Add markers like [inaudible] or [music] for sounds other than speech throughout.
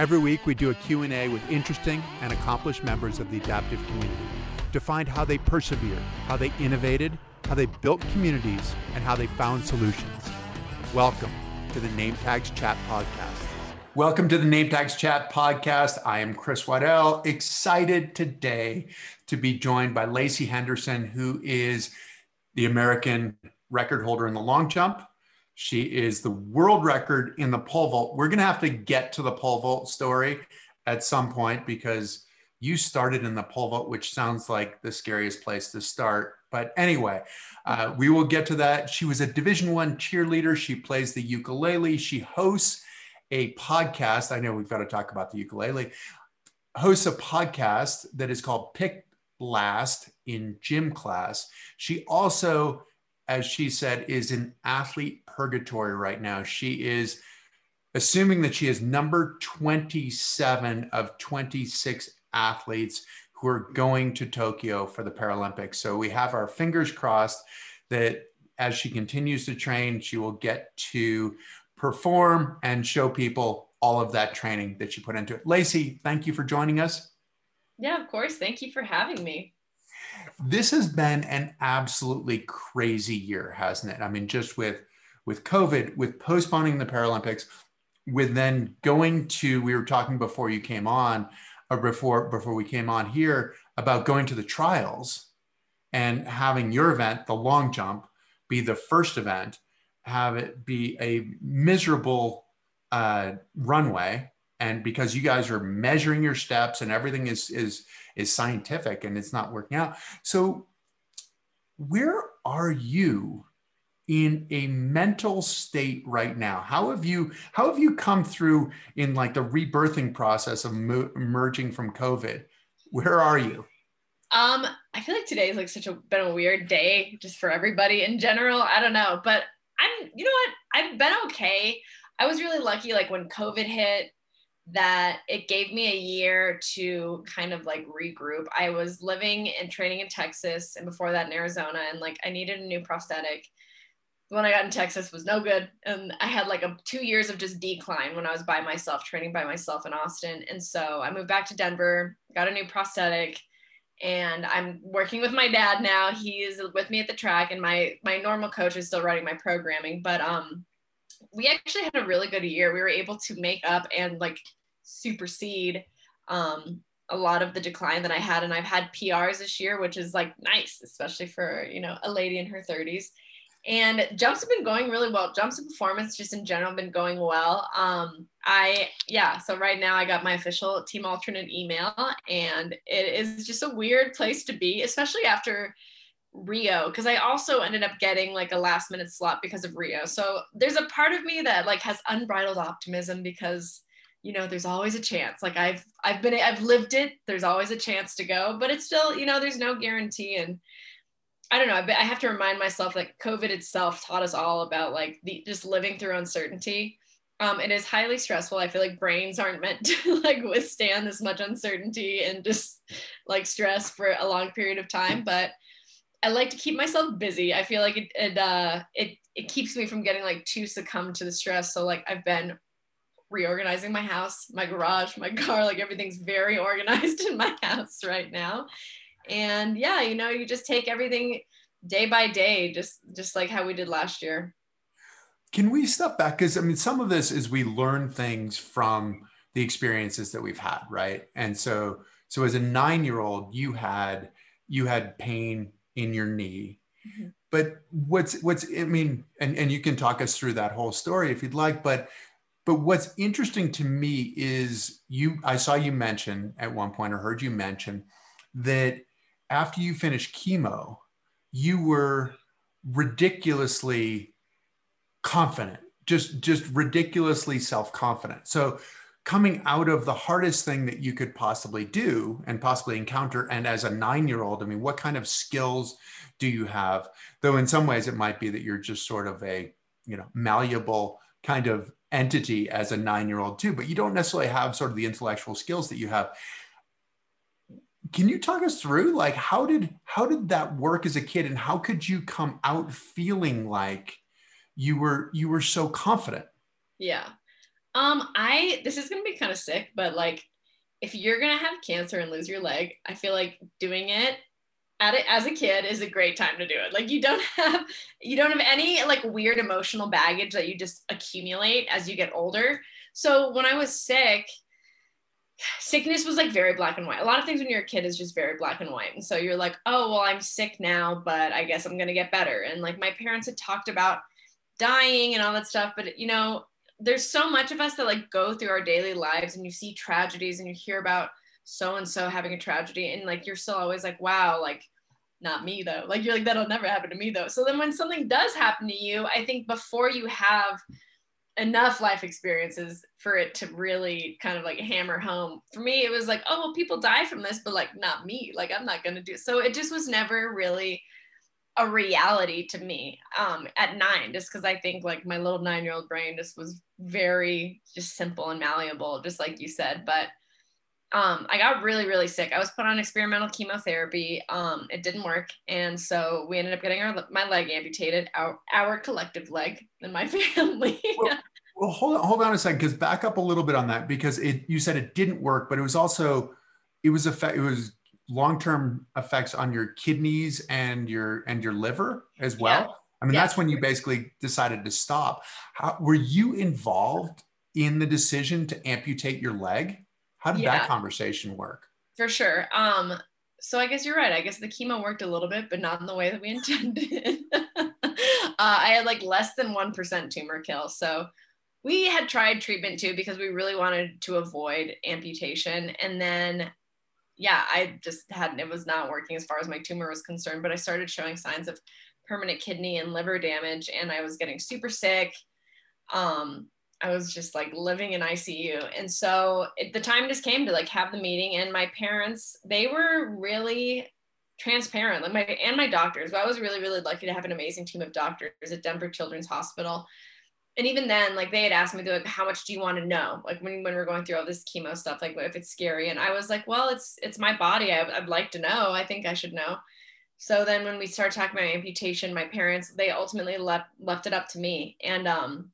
Every week we do a Q&A with interesting and accomplished members of the adaptive community to find how they persevered, how they innovated, how they built communities, and how they found solutions. Welcome to the Name Tags Chat podcast. Welcome to the Name Tags Chat podcast. I am Chris Waddell, excited today to be joined by Lacey Henderson, who is the American record holder in the long jump. She is the world record in the pole vault. We're going to have to get to the pole vault story at some point because you started in the pole vault, which sounds like the scariest place to start. But anyway, uh, we will get to that. She was a Division One cheerleader. She plays the ukulele. She hosts a podcast. I know we've got to talk about the ukulele. Hosts a podcast that is called Pick Last in Gym Class. She also, as she said, is in athlete purgatory right now. She is assuming that she is number 27 of 26 athletes who are going to Tokyo for the Paralympics. So we have our fingers crossed that as she continues to train, she will get to perform and show people all of that training that she put into it. Lacey, thank you for joining us. Yeah, of course. Thank you for having me. This has been an absolutely crazy year, hasn't it? I mean, just with with COVID, with postponing the Paralympics, with then going to we were talking before you came on or before before we came on here about going to the trials and having your event, the long jump, be the first event, have it be a miserable uh, runway, and because you guys are measuring your steps and everything is is is scientific and it's not working out. So, where are you in a mental state right now? How have you how have you come through in like the rebirthing process of mo- emerging from covid? Where are you? Um i feel like today is like such a been a weird day just for everybody in general. I don't know but i'm you know what? I've been okay. I was really lucky like when covid hit that it gave me a year to kind of like regroup. I was living and training in Texas and before that in Arizona and like I needed a new prosthetic when I got in Texas was no good. And I had like a two years of just decline when I was by myself, training by myself in Austin. And so I moved back to Denver, got a new prosthetic, and I'm working with my dad now. He's with me at the track, and my my normal coach is still running my programming. But um, we actually had a really good year. We were able to make up and like supersede um a lot of the decline that I had, and I've had PRs this year, which is like nice, especially for you know a lady in her 30s and jumps have been going really well. Jumps and performance just in general been going well. Um i yeah so right now i got my official team alternate email and it is just a weird place to be especially after rio because i also ended up getting like a last minute slot because of rio so there's a part of me that like has unbridled optimism because you know there's always a chance like i've i've been i've lived it there's always a chance to go but it's still you know there's no guarantee and I don't know. I have to remind myself that COVID itself taught us all about like the just living through uncertainty. Um, it is highly stressful. I feel like brains aren't meant [laughs] to like withstand this much uncertainty and just like stress for a long period of time. But I like to keep myself busy. I feel like it it uh, it it keeps me from getting like too succumbed to the stress. So like I've been reorganizing my house, my garage, my [laughs] car. Like everything's very organized [laughs] in my house right now and yeah you know you just take everything day by day just just like how we did last year can we step back because i mean some of this is we learn things from the experiences that we've had right and so so as a nine year old you had you had pain in your knee mm-hmm. but what's what's i mean and, and you can talk us through that whole story if you'd like but but what's interesting to me is you i saw you mention at one point or heard you mention that after you finished chemo, you were ridiculously confident, just just ridiculously self-confident. So coming out of the hardest thing that you could possibly do and possibly encounter and as a 9-year-old, I mean, what kind of skills do you have? Though in some ways it might be that you're just sort of a, you know, malleable kind of entity as a 9-year-old too, but you don't necessarily have sort of the intellectual skills that you have. Can you talk us through like how did how did that work as a kid and how could you come out feeling like you were you were so confident? Yeah Um, I this is gonna be kind of sick, but like if you're gonna have cancer and lose your leg, I feel like doing it at it as a kid is a great time to do it. Like you don't [laughs] have you don't have any like weird emotional baggage that you just accumulate as you get older. So when I was sick, sickness was like very black and white. A lot of things when you're a kid is just very black and white. And so you're like, oh, well, I'm sick now, but I guess I'm going to get better. And like my parents had talked about dying and all that stuff. But, you know, there's so much of us that like go through our daily lives and you see tragedies and you hear about so and so having a tragedy. And like you're still always like, wow, like, not me though. Like you're like, that'll never happen to me though. So then when something does happen to you, I think before you have enough life experiences for it to really kind of like hammer home. For me, it was like, oh, well, people die from this, but like not me. Like I'm not gonna do. So it just was never really a reality to me um, at nine, just because I think like my little nine year old brain just was very just simple and malleable, just like you said. But um, I got really, really sick. I was put on experimental chemotherapy. Um, it didn't work, and so we ended up getting our my leg amputated, our our collective leg in my [laughs] family. well, hold on, hold on a second, because back up a little bit on that, because it you said it didn't work, but it was also it was effect it was long term effects on your kidneys and your and your liver as well. Yeah. I mean, yeah. that's when you basically decided to stop. How were you involved in the decision to amputate your leg? How did yeah, that conversation work? For sure. Um, so I guess you're right. I guess the chemo worked a little bit, but not in the way that we [laughs] intended. uh, I had like less than 1% tumor kill. So we had tried treatment too because we really wanted to avoid amputation. And then, yeah, I just hadn't, it was not working as far as my tumor was concerned, but I started showing signs of permanent kidney and liver damage and I was getting super sick. Um, I was just like living in ICU. And so it, the time just came to like have the meeting and my parents, they were really transparent like my and my doctors. I was really, really lucky to have an amazing team of doctors at Denver Children's Hospital. And even then, like they had asked me, they're like, how much do you want to know? Like when, when we're going through all this chemo stuff, like if it's scary. And I was like, well, it's, it's my body. I, I'd like to know. I think I should know. So then when we started talking about amputation, my parents, they ultimately left, left it up to me. And, um,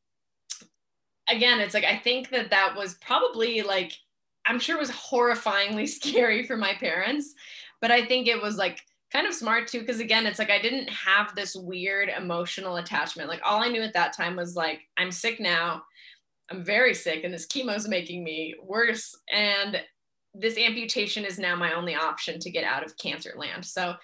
again, it's like I think that that was probably like I'm sure it was horrifyingly [laughs] scary for my parents, but I think it was like kind of smart too because again, it's like I didn't have this weird emotional attachment. Like all I knew at that time was like I'm sick now. I'm very sick and this chemo's making me worse and this amputation is now my only option to get out of cancer land. So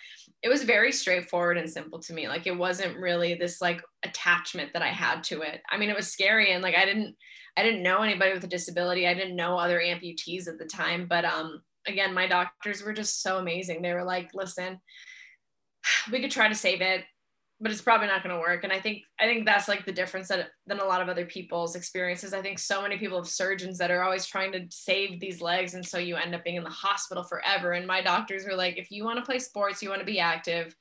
it was very straightforward and simple to me. Like it wasn't really this like attachment that I had to it. I mean, it was scary and like I didn't I didn't know anybody with a disability. I didn't know other amputees at the time, but um again, my doctors were just so amazing. They were like, "Listen, we could try to save it but it's probably not going to work. And i think i think that's like the difference that than a lot of other people's experiences. I think so many people have surgeons that are always trying to save these legs and so you end up being in the hospital forever. And my doctors were like if you want to play sports you want to be active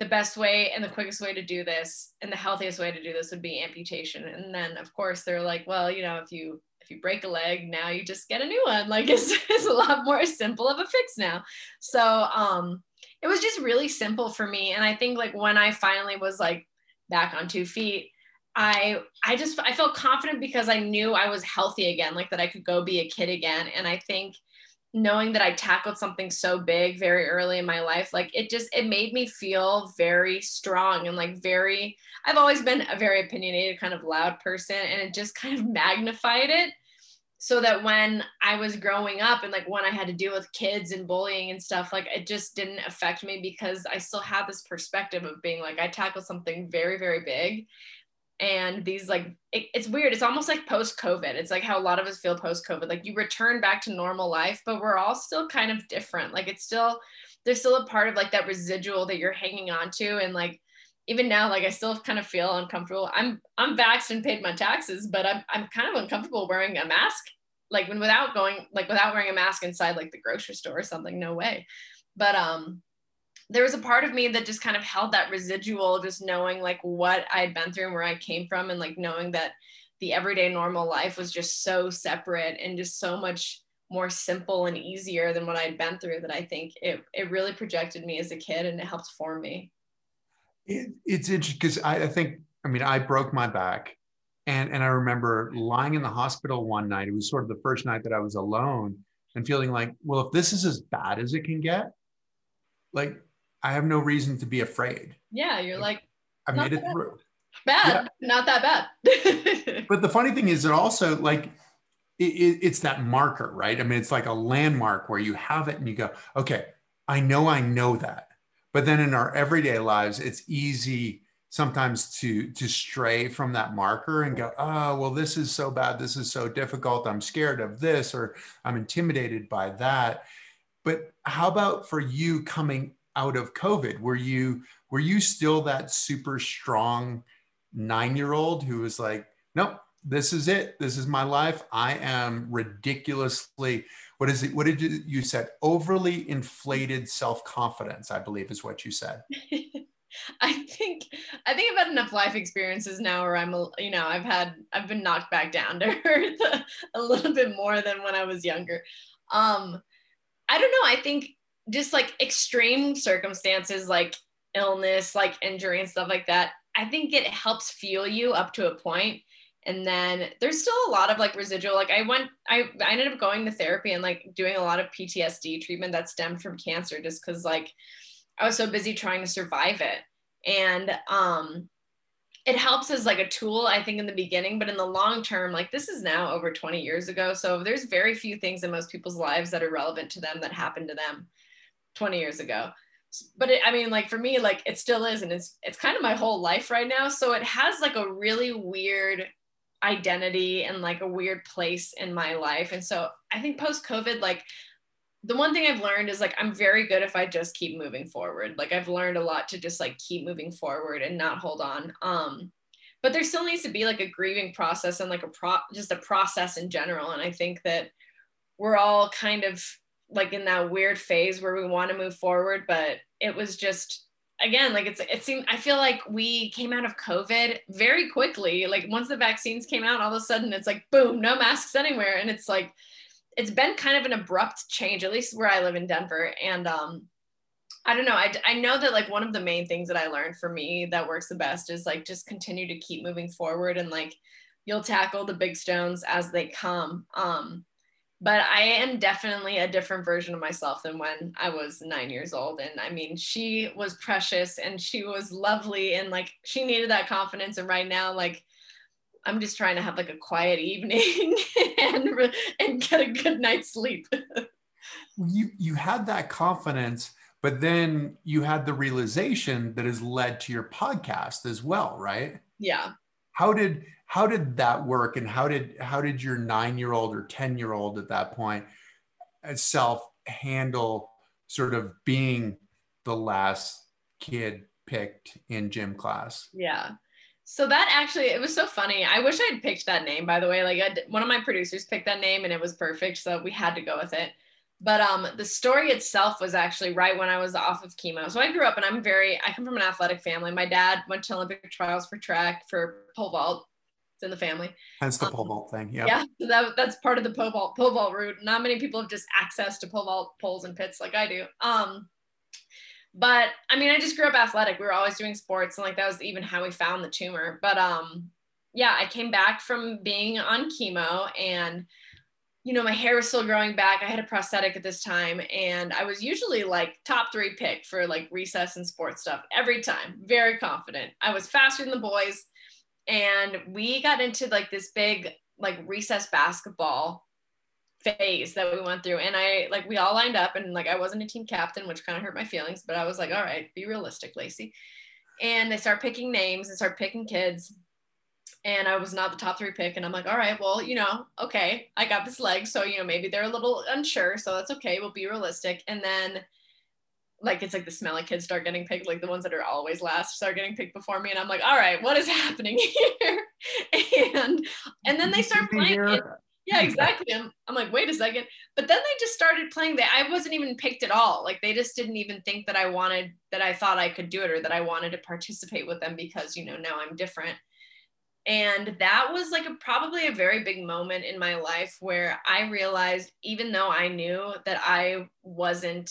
the best way and the quickest way to do this and the healthiest way to do this would be amputation. And then of course they're like well you know if you if you break a leg now you just get a new one [laughs] like it's, it's a lot more simple of a fix now so um it was just really simple for me. And I think like when I finally was like back on two feet, I I just I felt confident because I knew I was healthy again, like that I could go be a kid again. And I think knowing that I tackled something so big very early in my life, like it just it made me feel very strong and like very I've always been a very opinionated, kind of loud person, and it just kind of [laughs] magnified it so that when I was growing up and like when I had to deal with kids and bullying and stuff, like it just didn't affect me because I still had this perspective of being like, I tackled something very, very big. And these like, it, it's weird. It's almost like post COVID. It's like how a lot of us feel post COVID. Like you return back to normal life, but we're all still kind of different. Like it's still, there's still a part of like that residual that you're hanging on to. And like, even now, like I still kind of feel uncomfortable. I'm I'm vaxxed and paid my taxes, but I'm I'm kind of uncomfortable wearing a mask like when without going like without wearing a mask inside like the grocery store or something no way. But um there was a part of me that just kind of held that residual just knowing like what i'd been through and where i came from and like knowing that the everyday normal life was just so separate and just so much more simple and easier than what i'd been through that i think it, it really projected me as a kid and it helped form me. It, it's interesting because I, I think i mean i broke my back And, and I remember lying in the hospital one night. It was sort of the first night that I was alone and feeling like, well, if this is as bad as it can get, like I have no reason to be afraid. Yeah, you're like, I made it bad. through. Bad, yeah. not that bad. [laughs] but the funny thing is, it also like it, it, it's that marker, right? I mean, it's like a landmark where you have it and you go, okay, I know I know that. But then in our everyday lives, it's easy sometimes to to stray from that marker and go oh well this is so bad. This is so difficult. I'm scared of this or i'm intimidated by that. But how about for you coming out of covid? Were you were you still that super strong nine year old who was like nope this is it. This is my life. I am ridiculously what is it what did you, you said overly inflated self-confidence i believe is what you said [laughs] [laughs] I think I think I've had enough life experiences now where I'm you know I've had I've been knocked back down to [laughs] earth a little bit more than when I was younger. Um I don't know, I think just like extreme circumstances like illness, like injury and stuff like that, I think it helps fuel you up to a point and then there's still a lot of like residual like i went I, I ended up going to therapy and like doing a lot of ptsd treatment that stemmed from cancer just because like I was so busy trying to survive it. And um, it helps as like a tool, I think, in the beginning, but in the long term, like this is now over 20 years ago. So there's very few things in most people's lives that are relevant to them that happened to them 20 years ago. But it, I mean, like for me, like it still is, and it's it's kind of my whole life right now. So it has like a really weird identity and like a weird place in my life. And so I think post COVID, like the one thing I've learned is like I'm very good if I just keep moving forward. Like I've learned a lot to just like keep moving forward and not hold on. Um, but there still needs to be like a grieving process and like a pro just a process in general. And I think that we're all kind of like in that weird phase where we want to move forward, but it was just again like it's it seemed I feel like we came out of COVID very quickly. Like once the vaccines came out, all of a sudden it's like boom, no masks anywhere, and it's like it's been kind of an abrupt change, at least where I live in Denver. And um, I don't know. I, I know that like one of the main things that I learned for me that works the best is like just continue to keep moving forward and like you'll tackle the big stones as they come. Um, but I am definitely a different version of myself than when I was nine years old. And I mean, she was precious and she was lovely and like she needed that confidence. And right now, like I'm just trying to have like a quiet evening [laughs] and and get a good night's sleep. you you had that confidence, but then you had the realization that has led to your podcast as well, right? Yeah. How did how did that work and how did how did your 9-year-old or 10-year-old at that point uh, self handle sort of being the last kid picked in gym class? Yeah. So that actually, it was so funny. I wish I had picked that name, by the way. Like I, one of my producers picked that name and it was perfect. So we had to go with it. But um, the story itself was actually right when I was off of chemo. So I grew up and I'm very, I come from an athletic family. My dad went to Olympic trials for track, for pole vault. It's in the family. Hence the um, pole vault thing. Yeah. Yeah. So that, that's part of the pole vault, pole vault route. Not many people have just access to pole vault poles and pits like I do. Um, but I mean, I just grew up athletic. We were always doing sports, and like that was even how we found the tumor. But um, yeah, I came back from being on chemo, and you know, my hair was still growing back. I had a prosthetic at this time, and I was usually like top three pick for like recess and sports stuff every time. Very confident. I was faster than the boys, and we got into like this big like recess basketball phase that we went through. And i like we all lined up and like i wasn't a team captain which kind of hurt my feelings but i was like all right be realistic lacey. And they start picking names and start picking kids. And i was not the top three pick. And i'm like all right well you know okay i got this leg so you know maybe they're a little unsure so that's okay we'll be realistic. And then like it's like the smelly kids start getting picked, like the ones that are always last start getting picked before me, and I'm like, all right, what is [laughs] happening here? [laughs] and and then they start playing yeah exactly. I'm, I'm like wait a second. But then they just started playing that i wasn't even picked at all. Like they just didn't even think that i wanted that i thought i could do it or that i wanted to participate with them because you know now i'm different. And that was like a probably a very big moment in my life where i realized even though i knew that i wasn't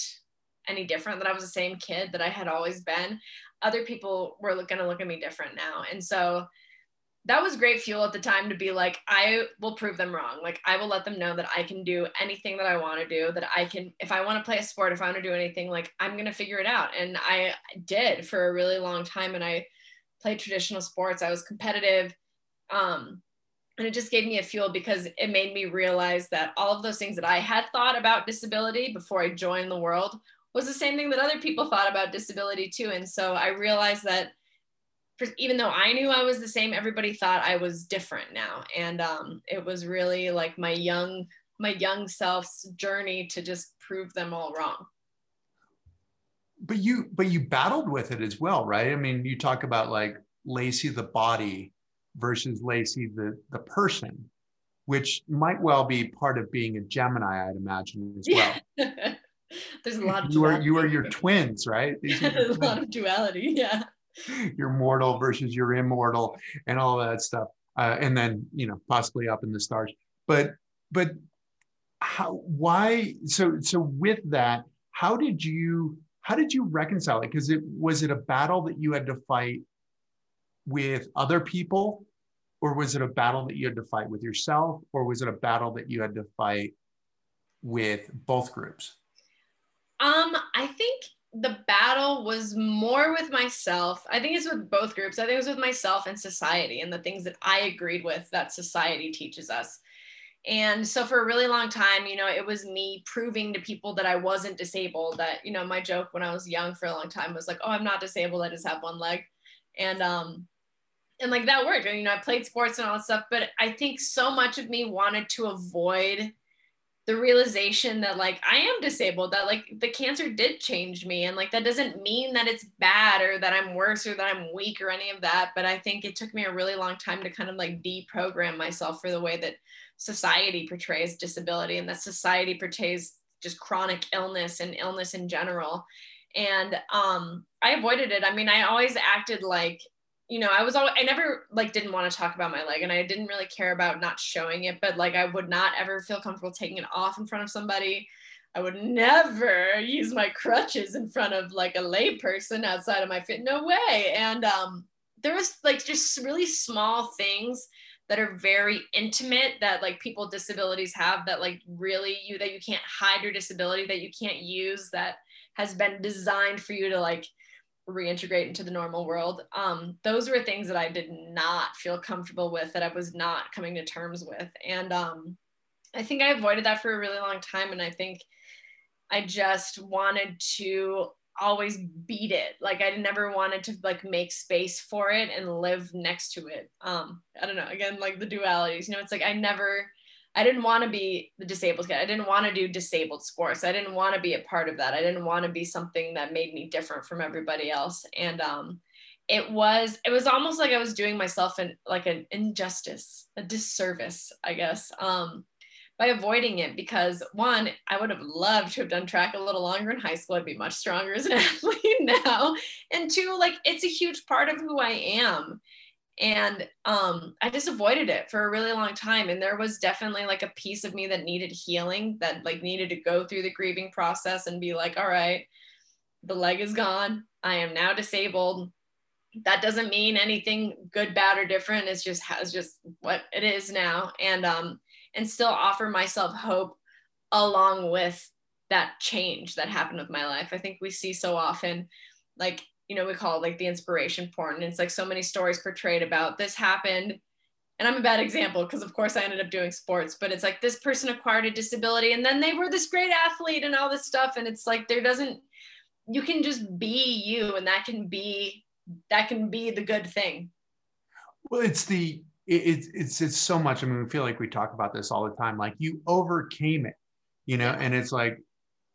any different that i was the same kid that i had always been other people were going to look at me different now. And so that was great fuel at the time to be like, I will prove them wrong. Like, I will let them know that I can do anything that I want to do, that I can, if I want to play a sport, if I want to do anything, like, I'm going to figure it out. And I did for a really long time. And I played traditional sports, I was competitive. Um, and it just gave me a fuel because it made me realize that all of those things that I had thought about disability before I joined the world was the same thing that other people thought about disability too. And so I realized that even though I knew I was the same, everybody thought I was different now. And um, it was really like my young, my young self's journey to just prove them all wrong. But you, but you battled with it as well, right? I mean, you talk about like Lacey the body versus Lacey the the person, which might well be part of being a Gemini, I'd imagine as well. [laughs] There's a lot of you are you are your twins, right? There's [laughs] a lot of duality, yeah. [laughs] You're mortal versus you're immortal, and all that stuff, uh, and then you know possibly up in the stars. But but how why so so with that how did you how did you reconcile it? Because it was it a battle that you had to fight with other people? Or was it a battle that you had to fight with yourself? Or was it a battle that you had to fight with both groups? Um i think the battle was more with myself. I think it's with both groups. I think it was with myself and society and the things that i agreed with that society teaches us. And so for a really long time you know it was me proving to people that i wasn't disabled that you know my joke when i was young for a long time was like oh i'm not disabled i just have one leg. And um and like that worked. And, you know, I played sports and all that stuff, but I think so much of me wanted to avoid the realization that like I am disabled, that like the cancer did change me. And like that doesn't mean that it's bad or that I'm worse or that I'm weak or any of that. But I think it took me a really long time to kind of like deprogram myself for the way that society portrays disability and that society portrays just chronic illness and illness in general. And um, I avoided it. I mean, I always acted like you know, I was always, I never like didn't want to talk about my leg and I didn't really care about not showing it, but like I would not ever feel comfortable taking it off in front of somebody. I would never use my crutches in front of like a lay person outside of my fit. No way. And um, there was like just really small things that are very intimate that like people with disabilities have that like really you that you can't hide your disability that you can't use that has been designed for you to like reintegrate into the normal world. Um, those were things that I did not feel comfortable with, that I was not coming to terms with. And um, I think I avoided that for a really long time. And I think I just wanted to always beat it. Like I never wanted to like make space for it and live next to it. Um, I don't know, again, like the dualities, you know, it's like I never I didn't want to be the disabled kid. I didn't want to do disabled sports. I didn't want to be a part of that. I didn't want to be something that made me different from everybody else. And um, it was it was almost like I was doing myself an like an injustice, a disservice, I guess, um, by avoiding it. Because one, I would have loved to have done track a little longer in high school. I'd be much stronger as an [laughs] athlete now. And two, like it's a huge part of who I am and um, i just avoided it for a really long time and there was definitely like a piece of me that needed healing that like needed to go through the grieving process and be like all right the leg is gone. I am now disabled. That doesn't mean anything good bad or different. It's just has just what it is now and um and still offer myself hope along with that change that happened with my life. I think we see so often like you know, we call it like the inspiration porn. And it's like so many stories portrayed about this happened. And I'm a bad example because, of course, I ended up doing sports, but it's like this person acquired a disability and then they were this great athlete and all this stuff. And it's like there doesn't, you can just be you and that can be, that can be the good thing. Well, it's the, it's, it's, it's so much. I mean, we feel like we talk about this all the time. Like you overcame it, you know, and it's like,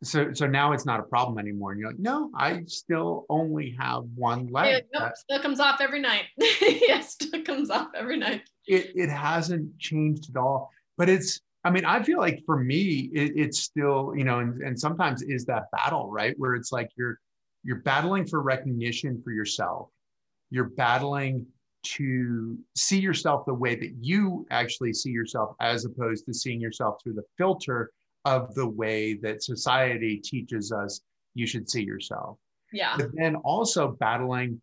so so now it's not a problem anymore. And you're like no i still only have one leg yeah, nope, still comes off every night. [laughs] Yes still comes off every night. It, it hasn't changed at all. But it's i mean i feel like for me it, it's still you know and, and sometimes is that battle right? Where it's like you're you're battling for recognition for yourself. You're battling to see yourself the way that you actually see yourself as opposed to seeing yourself through the filter of the way that society teaches us you should see yourself. Yeah. But then also battling,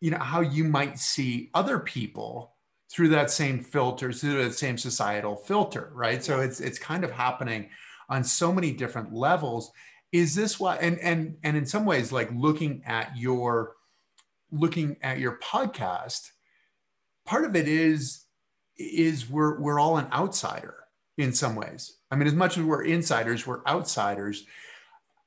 you know, how you might see other people through that same filter, through that same societal filter, right? So it's it's kind of happening on so many different levels. Is this why and and and in some ways like looking at your looking at your podcast, part of it is is we're we're all an outsider in some ways. I mean, as much as we're insiders, we're outsiders.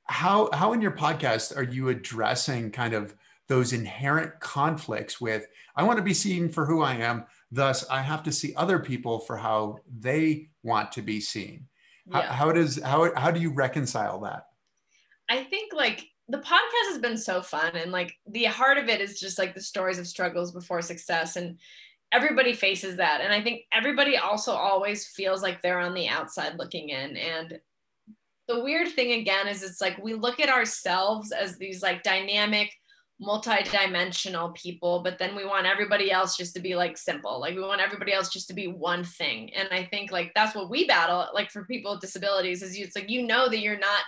How how in your podcast are you addressing kind of those inherent conflicts with I want to be seen for who I am, thus I have to see other people for how they want to be seen. Yeah. How, how does how how do you reconcile that? I think like the podcast has been so fun and like the heart of it is just like the stories of struggles before success and everybody faces that. And i think everybody also always feels like they're on the outside looking in. And the weird thing again is it's like we look at ourselves as these like dynamic multi-dimensional people but then we want everybody else just to be like simple. Like we want everybody else just to be one thing. And i think like that's what we battle like for people with disabilities is you, it's like you know that you're not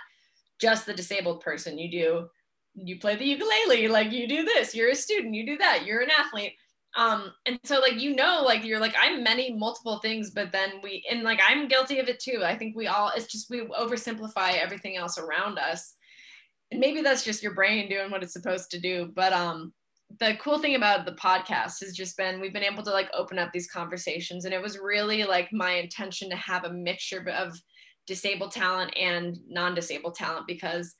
just the disabled person. You do you play the ukulele like you do this you're a student you do that you're an athlete um and so like you know like you're like i'm many multiple things but then we and like i'm guilty of it too. I think we all it's just we oversimplify everything else around us. And maybe that's just your brain doing what it's supposed to do but um the cool thing about the podcast has just been we've been able to like open up these conversations and it was really like my intention to have a mixture of disabled talent and non-disabled talent because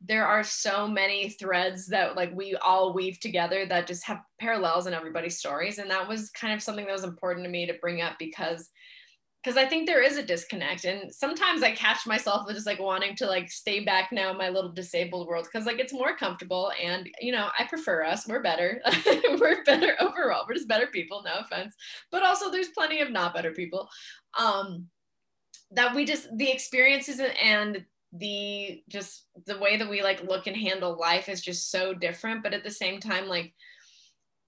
there are so many threads that like we all weave together that just have parallels in everybody's stories. And that was kind of something that was important to me to bring up because because I think there is a disconnect. And sometimes I catch myself just like wanting to like stay back now in my little disabled world because like it's more comfortable and you know I prefer us. We're better. [laughs] We're better overall. We're just better people no offense. But also there's plenty of not better people. Um that we just the experiences and the just the way that we like look and handle life is just so different but at the same time like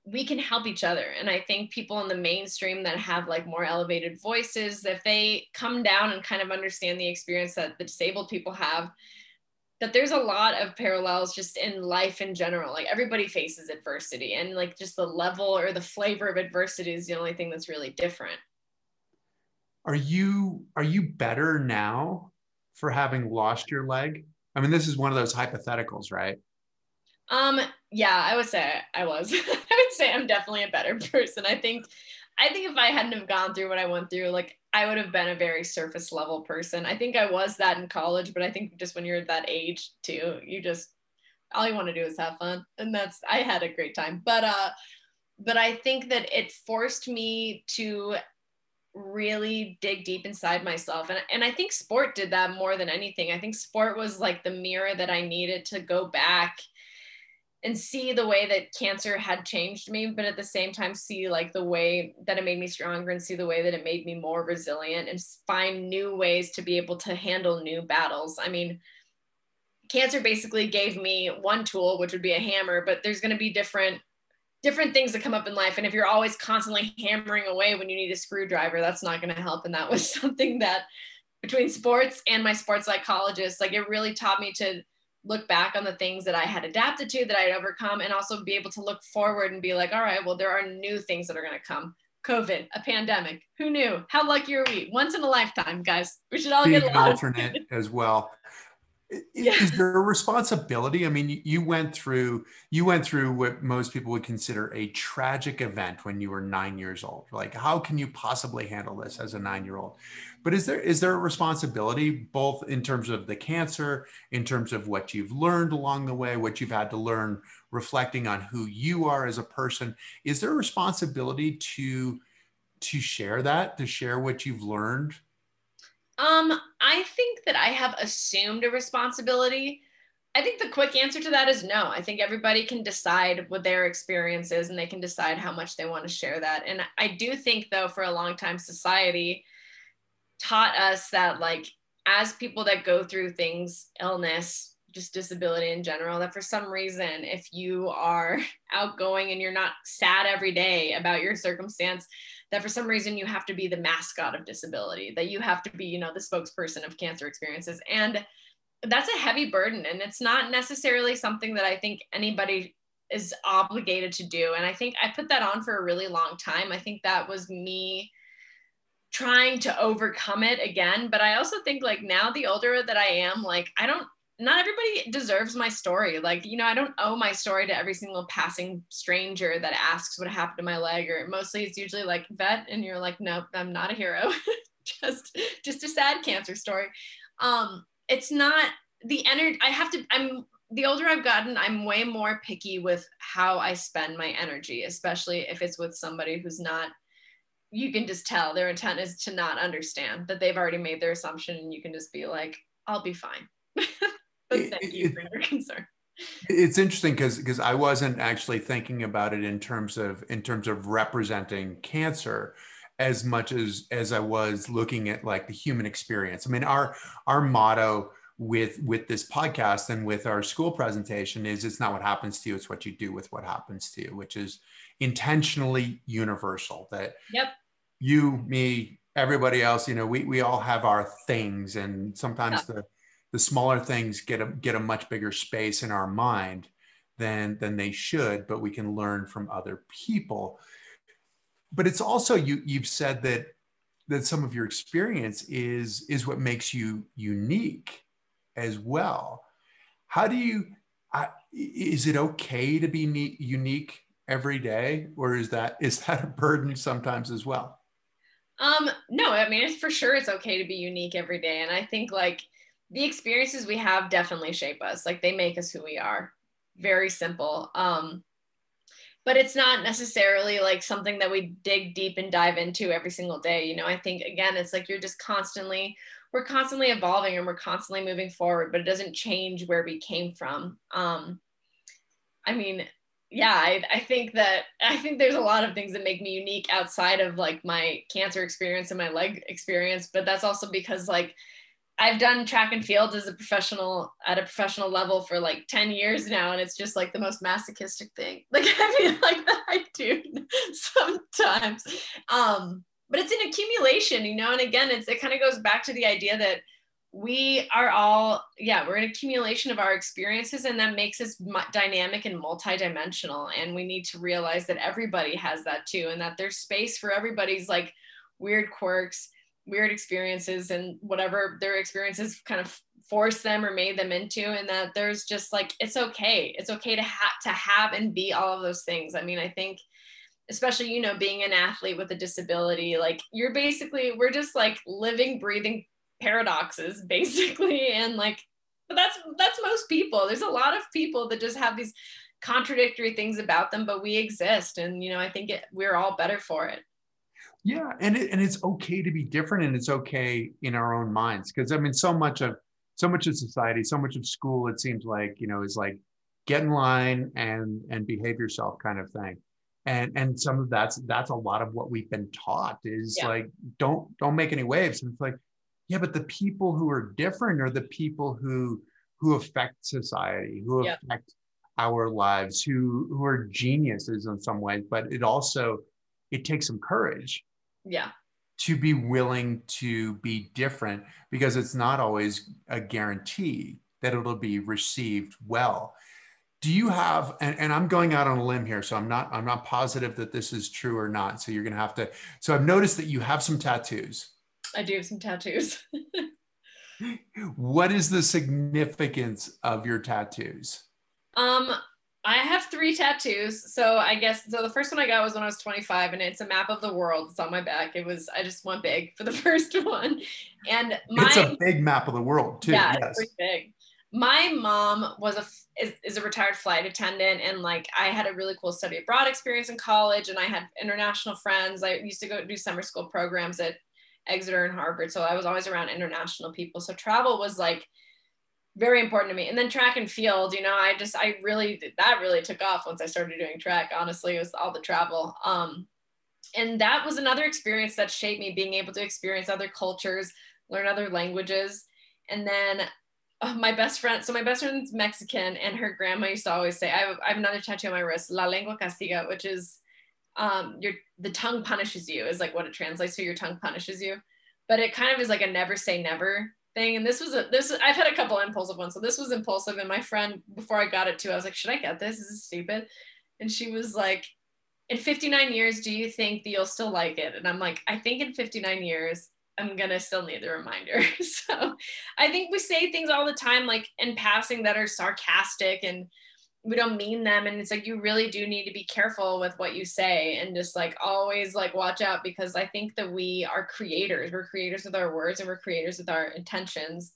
we can help each other. And i think people in the mainstream that have like more elevated voices if they come down and kind of understand the experience that the disabled people have that there's a lot of parallels just in life in general. Like everybody faces adversity and like just the level or the flavor of adversity is the only thing that's really different. Are you are you better now for having lost your leg? I mean, this is one of those hypotheticals, right? Um, yeah, I would say I was. [laughs] I would say I'm definitely a better [laughs] person. I think I think if I hadn't have gone through what I went through, like I would have been a very surface level person. I think I was that in college, but I think just when you're that age too, you just all you want to do is have fun. And that's I had a great time. But uh but I think that it forced me to really dig deep inside myself. And, and i think sport did that more than anything. I think sport was like the mirror that i needed to go back and see the way that cancer had changed me but at the same time see like the way that it made me stronger and see the way that it made me more resilient and find new ways to be able to handle new battles. I mean cancer basically gave me one tool which would be a hammer but there's going to be different different things that come up in life. And if you're always constantly hammering away when you need a screwdriver, that's not going to help. And that was [laughs] something that between sports and my sports psychologist, like it really taught me to look back on the things that I had adapted to, that I had overcome, and also be able to look forward and be like, all right, well, there are new things that are going to come. COVID, a pandemic. Who knew? How lucky are we? Once in a lifetime, guys. We should all Being get alternate as well yeah. is there a responsibility? I mean you went through you went through what most people would consider a tragic event when you were nine years old. Like how can you possibly handle this as a nine year old but is there is there a responsibility both in terms of the cancer in terms of what you've learned along the way what you've had to learn reflecting on who you are as a person? Is there a responsibility to to share that to share what you've learned um, I think that I have assumed a responsibility. I think the quick answer to that is no. I think everybody can decide what their experience is and they can decide how much they want to share that. And I do think, though, for a long time, society taught us that, like, as people that go through things, illness, just disability in general, that for some reason, if you are [laughs] outgoing and you're not sad every day about your circumstance, that for some reason you have to be the mascot of disability, that you have to be, you know, the spokesperson of cancer experiences. And that's a heavy burden. And it's not necessarily something that I think anybody is obligated to do and i think i put that on for a really long time i think that was me trying to overcome it again but i also think like now the older that i am like i don't not everybody deserves my story. Like you know i don't owe my story to every single passing stranger that asks what happened to my leg or mostly it's usually like vet and you're like nope i'm not a hero. [laughs] Just just a sad cancer story. Um it's not the energy i have to i'm the older I've gotten, I'm way more picky with how I spend my energy, especially if it's with somebody who's not, you can just tell their intent is to not understand that they've already made their assumption and you can just be like, I'll be fine. [laughs] but thank it, you for your [laughs] concern. It's interesting because because I wasn't actually thinking about it in terms of in terms of representing cancer as much as as I was looking at like the human experience. I mean, our our motto with with this podcast and with our school presentation is it's not what happens to you it's what you do with what happens to you which is intentionally universal that yep you me everybody else you know we, we all have our things and sometimes the the smaller things get a get a much bigger space in our mind than than they should but we can learn from other people but it's also you you've said that that some of your experience is is what makes you unique as well. How do you, uh, is it okay to be unique every day or is that, is that a burden sometimes as well? Um, no, I mean, it's for sure it's okay to be unique every day. And I think like the experiences we have definitely shape us. Like they make us who we are. Very simple. Um, but it's not necessarily like something that we dig deep and dive into every single day. You know, I think again, it's like you're just constantly we're constantly evolving and we're constantly moving forward, but it doesn't change where we came from. Um, I mean, yeah, I, I think that I think there's a lot of things that make me unique outside of like my cancer experience and my leg experience, but that's also because like I've done track and field as a professional at a professional level for like 10 years now. And it's just like the most masochistic thing. [laughs] Like I feel like that I do [laughs] sometimes. Um, but it's an accumulation, you know. And again, it's it kind of goes back to the idea that we are all yeah we're an accumulation of our experiences and that makes us dynamic and multidimensional and we need to realize that everybody has that too and that there's space for everybody's like weird quirks weird experiences and whatever their experiences kind of force them or made them into and that there's just like it's okay. It's okay to have to have and be all of those things. I mean i think especially you know being an athlete with a disability like you're basically we're just like living breathing paradoxes [laughs] basically. And like but that's that's most people. There's a lot of people that just have these contradictory things about them but we exist. And you know i think it, we're all better for it yeah and it, and it's okay to be different and it's okay in our own minds because i mean so much of so much of society so much of school it seems like you know is like get in line and and behave yourself kind of thing and and some of that's that's a lot of what we've been taught is yeah. like don't don't make any waves and it's like yeah but the people who are different are the people who who affect society who yeah. affect our lives who who are geniuses in some ways but it also it takes some courage yeah. to be willing to be different because it's not always a guarantee that it'll be received well. Do you have and, and i'm going out on a limb here so i'm not i'm not positive that this is true or not so you're going to have to so i've noticed that you have some tattoos. I do have some tattoos. [laughs] What is the significance of your tattoos? Um i have three tattoos so i guess so the first one i got was when i was 25 and it's a map of the world. It's on my back. It was i just went big for the [laughs] first one. And my, it's a big map of the world too yeah yes. pretty big. My mom was a is, is, a retired flight attendant and like i had a really cool study abroad experience in college and i had international friends. I used to go do summer school programs at exeter and harvard so i was always around international people. So travel was like very important to me. And then track and field you know i just i really that really took off once i started doing track honestly it was all the travel. Um and that was another experience that shaped me being able to experience other cultures learn other languages. And then uh, my best friend, so my best friend's Mexican, and her grandma used to always say, I have, I have another tattoo on my wrist, La lengua castiga, which is um, your the tongue punishes you, is like what it translates to. Your tongue punishes you, but it kind of is like a never say never thing. And this was a this I've had a couple impulsive ones. So this was impulsive. And my friend, before I got it too, I was like, should I get this? This is stupid. And she was like, in 59 years, do you think that you'll still like it? And I'm like, I think in 59 years, I'm gonna still need the reminder. [laughs] so I think we say things all the time, like in passing, that are sarcastic and we don't mean them. And it's like you really do need to be careful with what you say and just like always like watch out because I think that we are creators. We're creators with our words and we're creators with our intentions.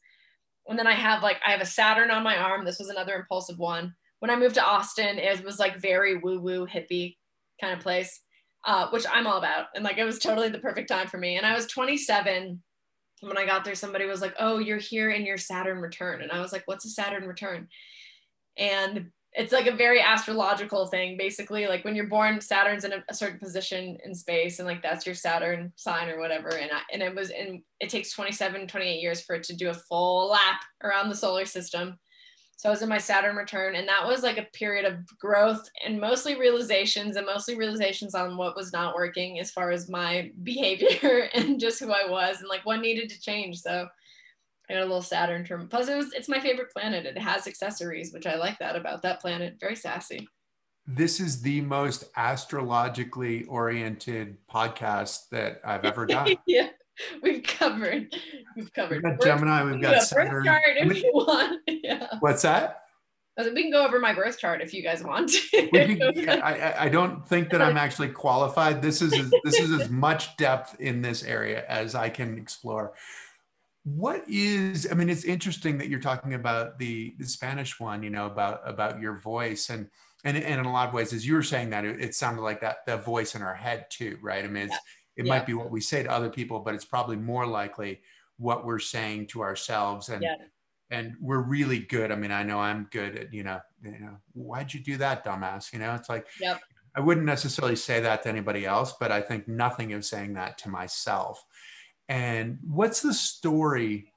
And then I have like I have a Saturn on my arm. This was another impulsive one. When I moved to Austin, it was like very woo-woo hippie kind of place uh, which I'm all about. And like, it was totally the perfect time for me. And I was 27 when I got there. Somebody was like, "Oh, you're here in your Saturn return," and I was like, "What's a Saturn return?" And it's like a very astrological thing, basically. Like when you're born, Saturn's in a, a certain position in space, and like that's your Saturn sign or whatever. And I, and it was in. It takes 27, 28 years for it to do a full lap around the solar system. So I was in my Saturn return, and that was like a period of growth and mostly realizations and mostly realizations on what was not working as far as my [laughs] behavior and just who I was and like what needed to change. So I got a little Saturn term. Plus, it was it's my favorite planet. It has accessories, which I like that about that planet. Very sassy. This is the most astrologically oriented podcast that I've ever done. [laughs] yeah. we've covered. We've covered. We've Gemini. We've got Saturn. Birth chart if you want. [laughs] Yeah. What's that? We can go over my birth chart if you guys want. Can, [laughs] I, I don't think that I'm actually qualified. This is this is as much depth in this area as I can explore. What is? I mean, it's interesting that you're talking about the, the Spanish one. You know about about your voice and and, and in a lot of ways, as you were saying that, it, it sounded like that the voice in our head too, right? I mean, it's, yeah it yeah. might be what we say to other people, but it's probably more likely what we're saying to ourselves. And yeah. and we're really good. I mean, I know I'm good at, you know, you know, why'd you do that, dumbass? You know, it's like yep. I wouldn't necessarily say that to anybody else, but I think nothing of saying that to myself. And what's the story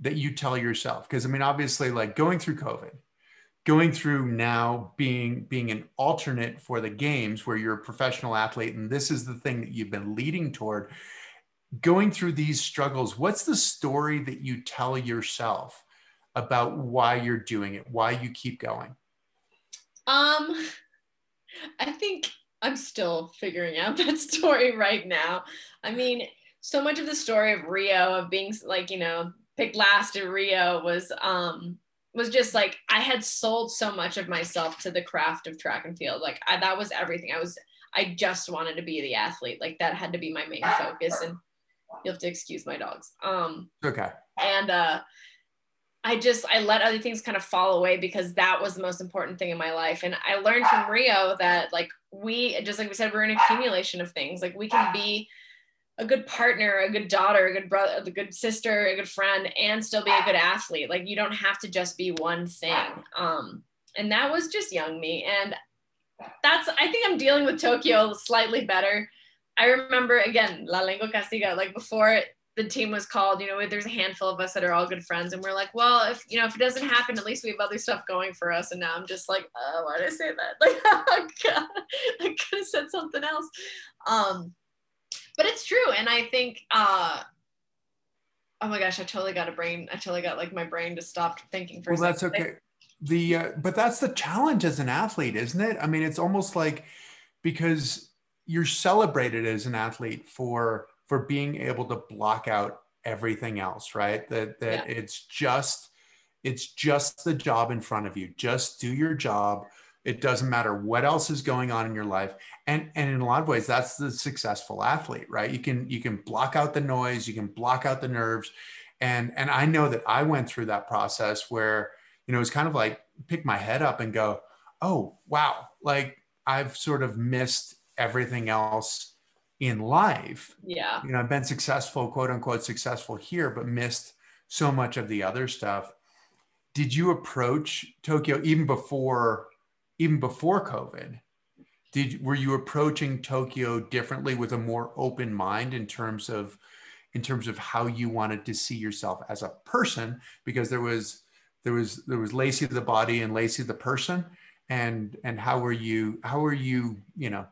that you tell yourself? Because I mean, obviously, like going through COVID, going through now being being an alternate for the games where you're a professional athlete and this is the thing that you've been leading toward going through these struggles what's the story that you tell yourself about why you're doing it why you keep going um i think i'm still figuring out [laughs] that story right now i mean so much of the story of rio of being like you know picked last in rio was um was just like I had sold so much of myself to the craft of track and field. Like I, that was everything. I was I just wanted to be the athlete. Like that had to be my main focus. And you'll have to excuse my dogs. Um okay. And uh I just I let other things kind of fall away because that was the most important thing in my life. And I learned from Rio that like we just like we said, we're an accumulation of things. Like we can be a good partner, a good daughter, a good brother, a good sister, a good friend, and still be a good athlete. Like you don't have to just be one thing. Um, and that was just young me. And that's I think I'm dealing with Tokyo slightly better. I remember again, La Lengua Castiga, like before the team was called, you know, there's a handful of us that are all good friends, and we're like, well, if you know, if it doesn't happen, at least we have other stuff going for us. And now I'm just like, oh, why did I say that? [laughs] Like, oh [laughs] God, I could have said something else. Um, but it's true and i think uh oh my gosh i totally got a brain i totally got like my brain just stopped thinking for well that's okay. The uh, but that's the challenge as an athlete isn't it? I mean it's almost like because you're celebrated as an athlete for for being able to block out everything else right? That that yeah. it's just it's just the job in front of you. Just do your job it doesn't matter what else is going on in your life. And, and in a lot of ways, that's the successful athlete, right? You can, you can block out the noise, you can block out the nerves. And, and I know that I went through that process where, you know, it's kind of like pick my head up and go, oh, wow, like I've sort of missed everything else in life. Yeah. You know, I've been successful, quote unquote, successful here, but missed so much of the other stuff. Did you approach Tokyo even before even before COVID, did were you approaching Tokyo differently with a more open mind in terms of in terms of how you wanted to see yourself as a person? Because there was there was there was Lacey the body and Lacey the person, and and how were you how were you you know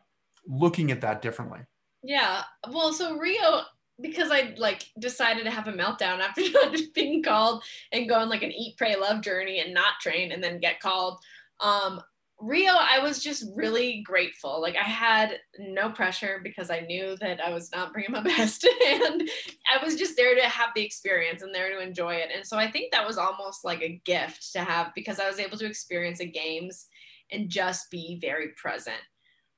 looking at that differently? Yeah, well, so Rio because I like decided to have a meltdown after [laughs] being called and go on like an eat, pray, love journey and not train and then get called. Um, Rio, I was just really grateful. Like I had no pressure because I knew that I was not bringing my [laughs] best, and I was just there to have the experience and there to enjoy it. And so I think that was almost like a gift to have because I was able to experience the games and just be very present.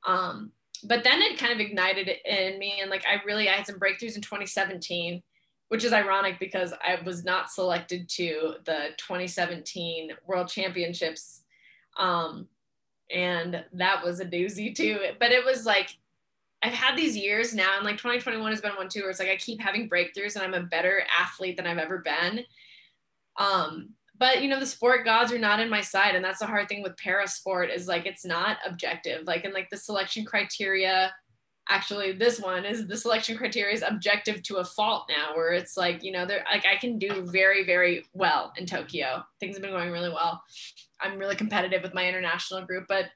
Um, but then it kind of ignited in me, and like I really I had some breakthroughs in 2017 which is ironic because I was not selected to the 2017 World Championships. Um, and that was a doozy too. But it was like I've had these years now, and like 2021 has been one too, where it's like I keep having breakthroughs and I'm a better athlete than I've ever been. Um, but you know, the sport gods are not in my side, and that's the hard thing with para sport is like it's not objective. Like in like the selection criteria, actually this one is the selection criteria is objective to a fault now, where it's like, you know, there like I can do very, very well in Tokyo. Things have been going really well. I'm really competitive with my international group, but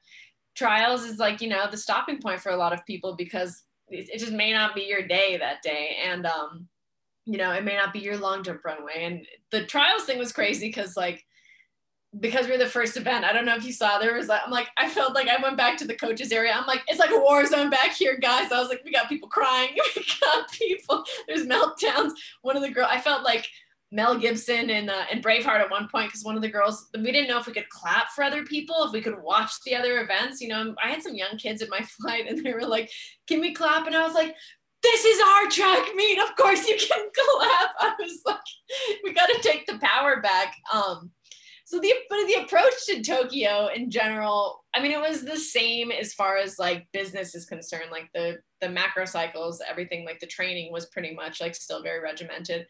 trials is like, you know, the stopping point for a lot of people because it just may not be your day that day. And, um, you know, it may not be your long jump runway. And the trials thing was crazy because, like, because we're the first event, I don't know if you saw there was, I'm like, I felt like I went back to the coaches area. I'm like, it's like a war zone back here, guys. I was like, we got people crying, [laughs] we got people, there's meltdowns. One of the girls, I felt like Mel Gibson and uh, and Braveheart at one point because one of the girls we didn't know if we could clap for other people if we could watch the other events. You know, I had some young kids in my [laughs] flight and they were like, "Can we clap?" And I was like, "This is our track meet. Of course you can [laughs] clap." I was like, "We got to take the power back." Um, so the but the approach to Tokyo in general, I mean, it was the same as far as like business is concerned. Like the the macro cycles, everything like the training was pretty much like still very regimented,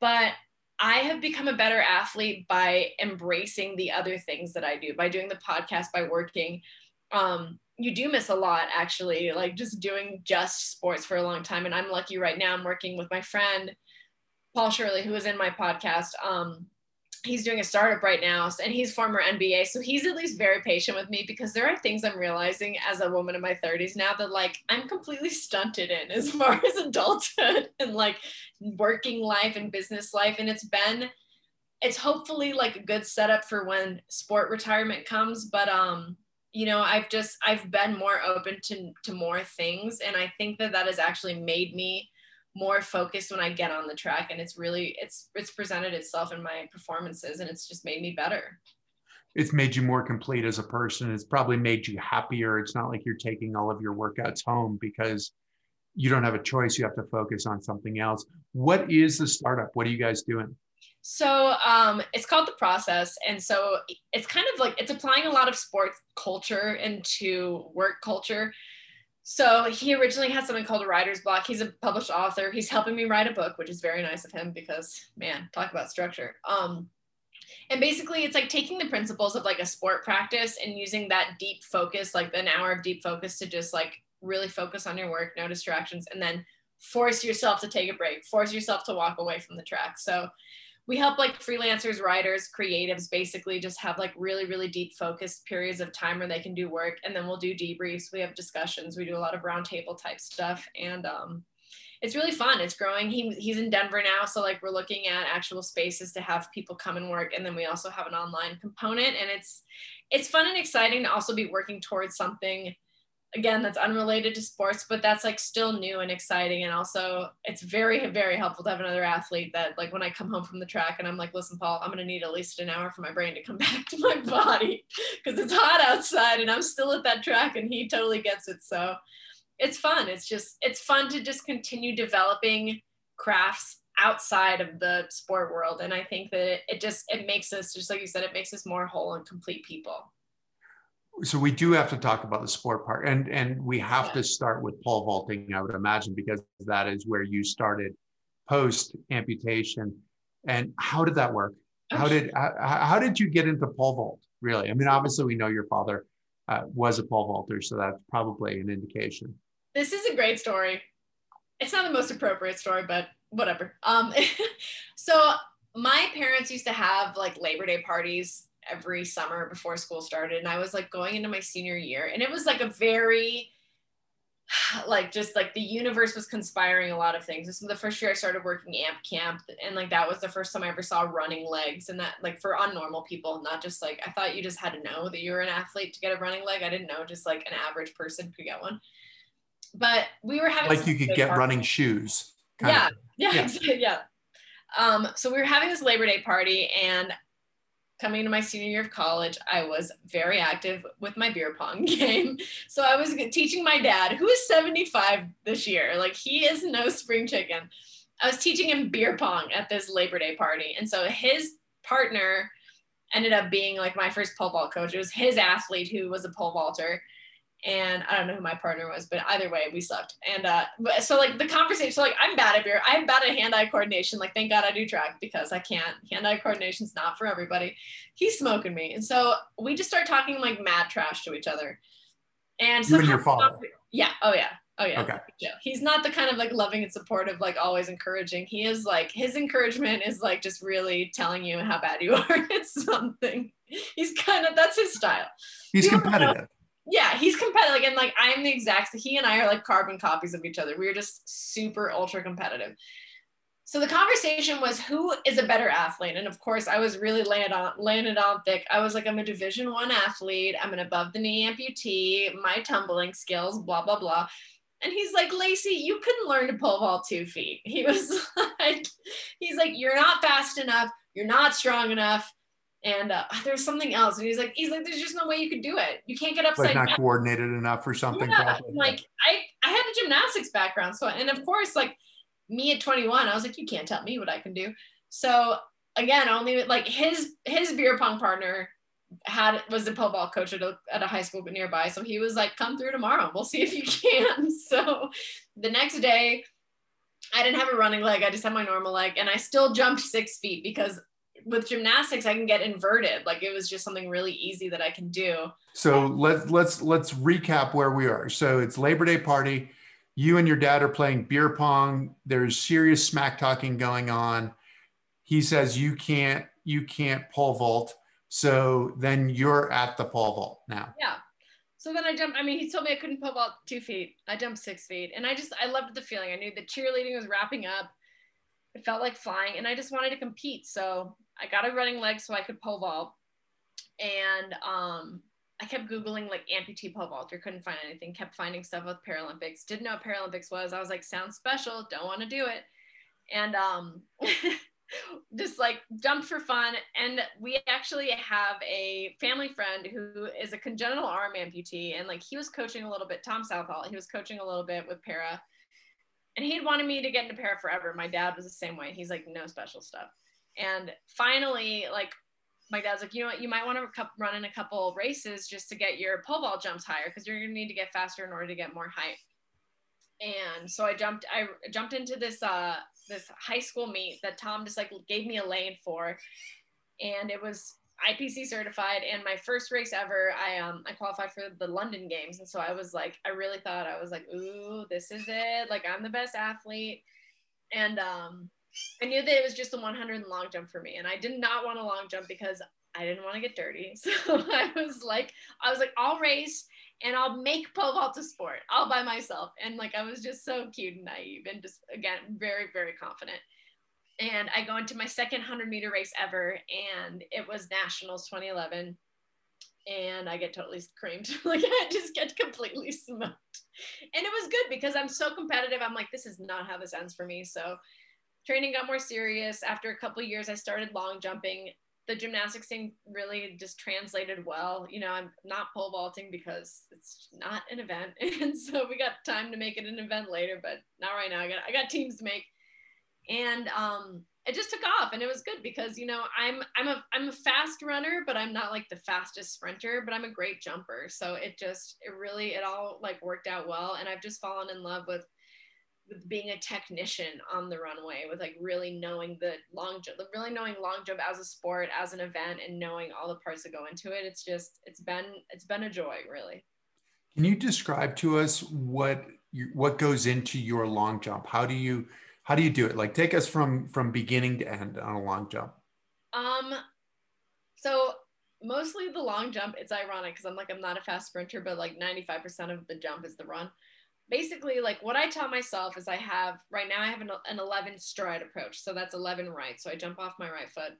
but I have become a better athlete by embracing the other things that I do, by doing the podcast, by working. Um, you do miss a lot actually, like just doing just sports for a long time. And I'm lucky right now, I'm working with my friend, Paul Shirley, who was in my podcast. Um, he's doing a startup right now and he's former NBA. So he's at least very patient with me because there are things I'm realizing as a woman in my 30s now that like I'm completely stunted in as [laughs] far as adulthood and like working life and business life. And it's been it's hopefully like a good setup for when sport retirement comes. But um, you know, I've just I've been more open to to more things. And I think that that has actually made me more focused when I get on the track and it's really it's it's presented itself in my performances and it's just made me better. It's made you more complete as a person. It's probably made you happier. It's not like you're taking all of your workouts home because you don't have a choice. You have to focus on something else. What is the startup? What are you guys doing? So um, it's called the process, and so it's kind of like it's applying a lot of sports culture into work culture. So he originally had something called a writer's block. He's a published author. He's helping me write a book, which is very nice of him because man, talk about structure. Um, and basically it's like taking the principles of like a sport practice and using that deep focus, like an hour of deep focus to just like really focus on your work, no distractions, and then force yourself to take a break, force yourself to walk away from the track. So we help like freelancers, writers, creatives basically just have like really, really deep focused periods of time where they can do work. And then we'll do debriefs. We have discussions. We do a lot of roundtable type stuff. And um, it's really fun. It's growing. He, he's in Denver now. So like we're looking at actual spaces to have people come and work. And then we also have an online component. And it's it's fun and exciting to also be working towards something again that's unrelated to sports but that's like still new and exciting and also it's very very helpful to have another athlete that like when i come home from the track and i'm like listen paul i'm going to need at least an hour for my brain to come [laughs] back to my body because it's hot outside and i'm still at that track and he totally gets it so it's fun. It's just it's fun to just continue developing crafts outside of the sport world and i think that it, it just it makes us just like you said it makes us more whole and complete people so we do have to talk about the sport part and and we have to start with pole vaulting i would imagine because that is where you started post amputation. And how did that work? How did how, how, did you get into pole vault really? I mean obviously we know your father uh, was a pole vaulter so that's probably an indication. This is a great story. It's not the most appropriate story but whatever. Um [laughs] so my parents used to have like labor day parties every summer before school started. And I was like going into my senior year, and it was like a very [sighs] like just like the universe was conspiring a lot of things. This was the first year I started working amp camp, and like that was the first time I ever saw running legs, and that like for unnormal people, not just like I thought you just had to know that you were an athlete to get a running leg. I didn't know just like an average person could get one. But we were having like you could get party. running shoes. Yeah, yeah, yeah, [laughs] yeah. Um, so we were having this Labor Day party, and coming to my senior year of college, I was very active with my beer pong [laughs] game. So I was teaching my dad, who is 75 this year, like he is no spring chicken. I was teaching him beer pong at this Labor Day party. And so his partner ended up being like my first pole vault coach. It was his athlete who was a pole vaulter and I don't know who my partner was, but either way, we slept. And uh, so like the conversation, so like I'm bad at beer, I'm bad at hand-eye coordination. Like thank God I do track because I can't. Hand-eye coordination's not for everybody. He's smoking me, and so we just start talking like mad trash to each other. And you and your father. Yeah. Oh yeah. Oh yeah. Okay. Yeah. He's not the kind of like loving and supportive, like always encouraging. He is like his encouragement is like just really telling you how bad you [laughs] are It's something. He's kind of that's his style. He's competitive yeah, he's competitive. and like I'm the exact. He and I are like carbon copies of each other. We are just super ultra competitive. So the conversation was who is a better athlete, and of course I was really landed on landed on thick. I was like, I'm a Division One athlete. I'm an above the knee amputee. My tumbling skills, blah blah blah. And he's like, Lacey, you couldn't learn to pole vault two feet. [laughs] He was [laughs] like, he's like, you're not fast enough. You're not strong enough and uh, [laughs] there's something else and he's like he's like there's just no way you could do it you can't get upside like not down. coordinated enough or something yeah, like i i had a gymnastics background so and of course like me at 21 i was like you can't tell me what i can do so again only like his his beer pong partner had was the pole coach at a, at a high school nearby so he was like come through tomorrow we'll see if you [laughs] can so the next day I didn't have a running leg. I just had my normal leg, and I still jumped six feet because with gymnastics i can get inverted like it was just something really easy that i can do so let's let's let's recap where we are so it's labor day party you and your dad are playing beer pong there's serious smack talking going on he says you can't you can't pole vault so then you're at the pole vault now yeah so then I jumped. I mean, he told me I couldn't pole vault two feet. I jumped six feet, and I just I loved the feeling. I knew the cheerleading was wrapping up. It felt like flying, and I just wanted to compete. So I got a running leg so I could pole vault. And um, I kept Googling like amputee pole vaulter, couldn't find anything, kept finding stuff with Paralympics, didn't know what Paralympics was. I was like, sounds special, don't want to do it. And um, [laughs] just like jumped for fun. And we actually have a family friend who is a congenital arm amputee. And like he was coaching a little bit, Tom Southall, he was coaching a little bit with para. And he had wanted me to get into para forever. My dad was the same way. He's like, no special stuff. And finally, like my dad's like, you know what, you might want to run in a couple races just to get your pole vault jumps higher because you're gonna need to get faster in order to get more height. And so I jumped, I jumped into this uh this high school meet that Tom just like gave me a lane for, and it was IPC certified. And my first race ever, I um I qualified for the London Games, and so I was like, I really thought I was like, ooh, this is it, like I'm the best athlete, and um I knew that it was just the 100 and long jump for me. And I did not want a long jump because I didn't want to get dirty. [laughs] So I was like, I was like, I'll race and I'll make pole vault a sport all by myself. And like, I was just so cute and naive and just, again, very, very confident. And I go into my second 100 meter race ever. And it was Nationals 2011 and I get totally creamed. [laughs] like I just get completely smoked. And it was good because I'm so competitive. I'm like, this is not how this ends for me. So training got more serious. After a couple years, I started long jumping. The gymnastics thing really just translated well. You know, I'm not pole vaulting because it's not an event, [laughs] and so we got time to make it an event later, but not right now. I got I got teams to make, and um, it just took off, and it was good because you know I'm I'm a I'm a fast runner, but I'm not like the fastest sprinter, but I'm a great jumper. So it just it really it all like worked out well, and I've just fallen in love with with being a technician on the runway with like really knowing the long jump really knowing long jump as a sport as an event and knowing all the parts that go into it it's just it's been it's been a joy really. Can you describe to us what you, what goes into your long jump? How do you how do you do it? Like take us from from beginning to end on a long jump. Um so mostly the long jump it's ironic because i'm like i'm not a fast sprinter but like 95% of the jump is the run basically like what I tell myself is I have right now I have an, an 11 stride approach. So that's 11 right. So I jump off my right foot.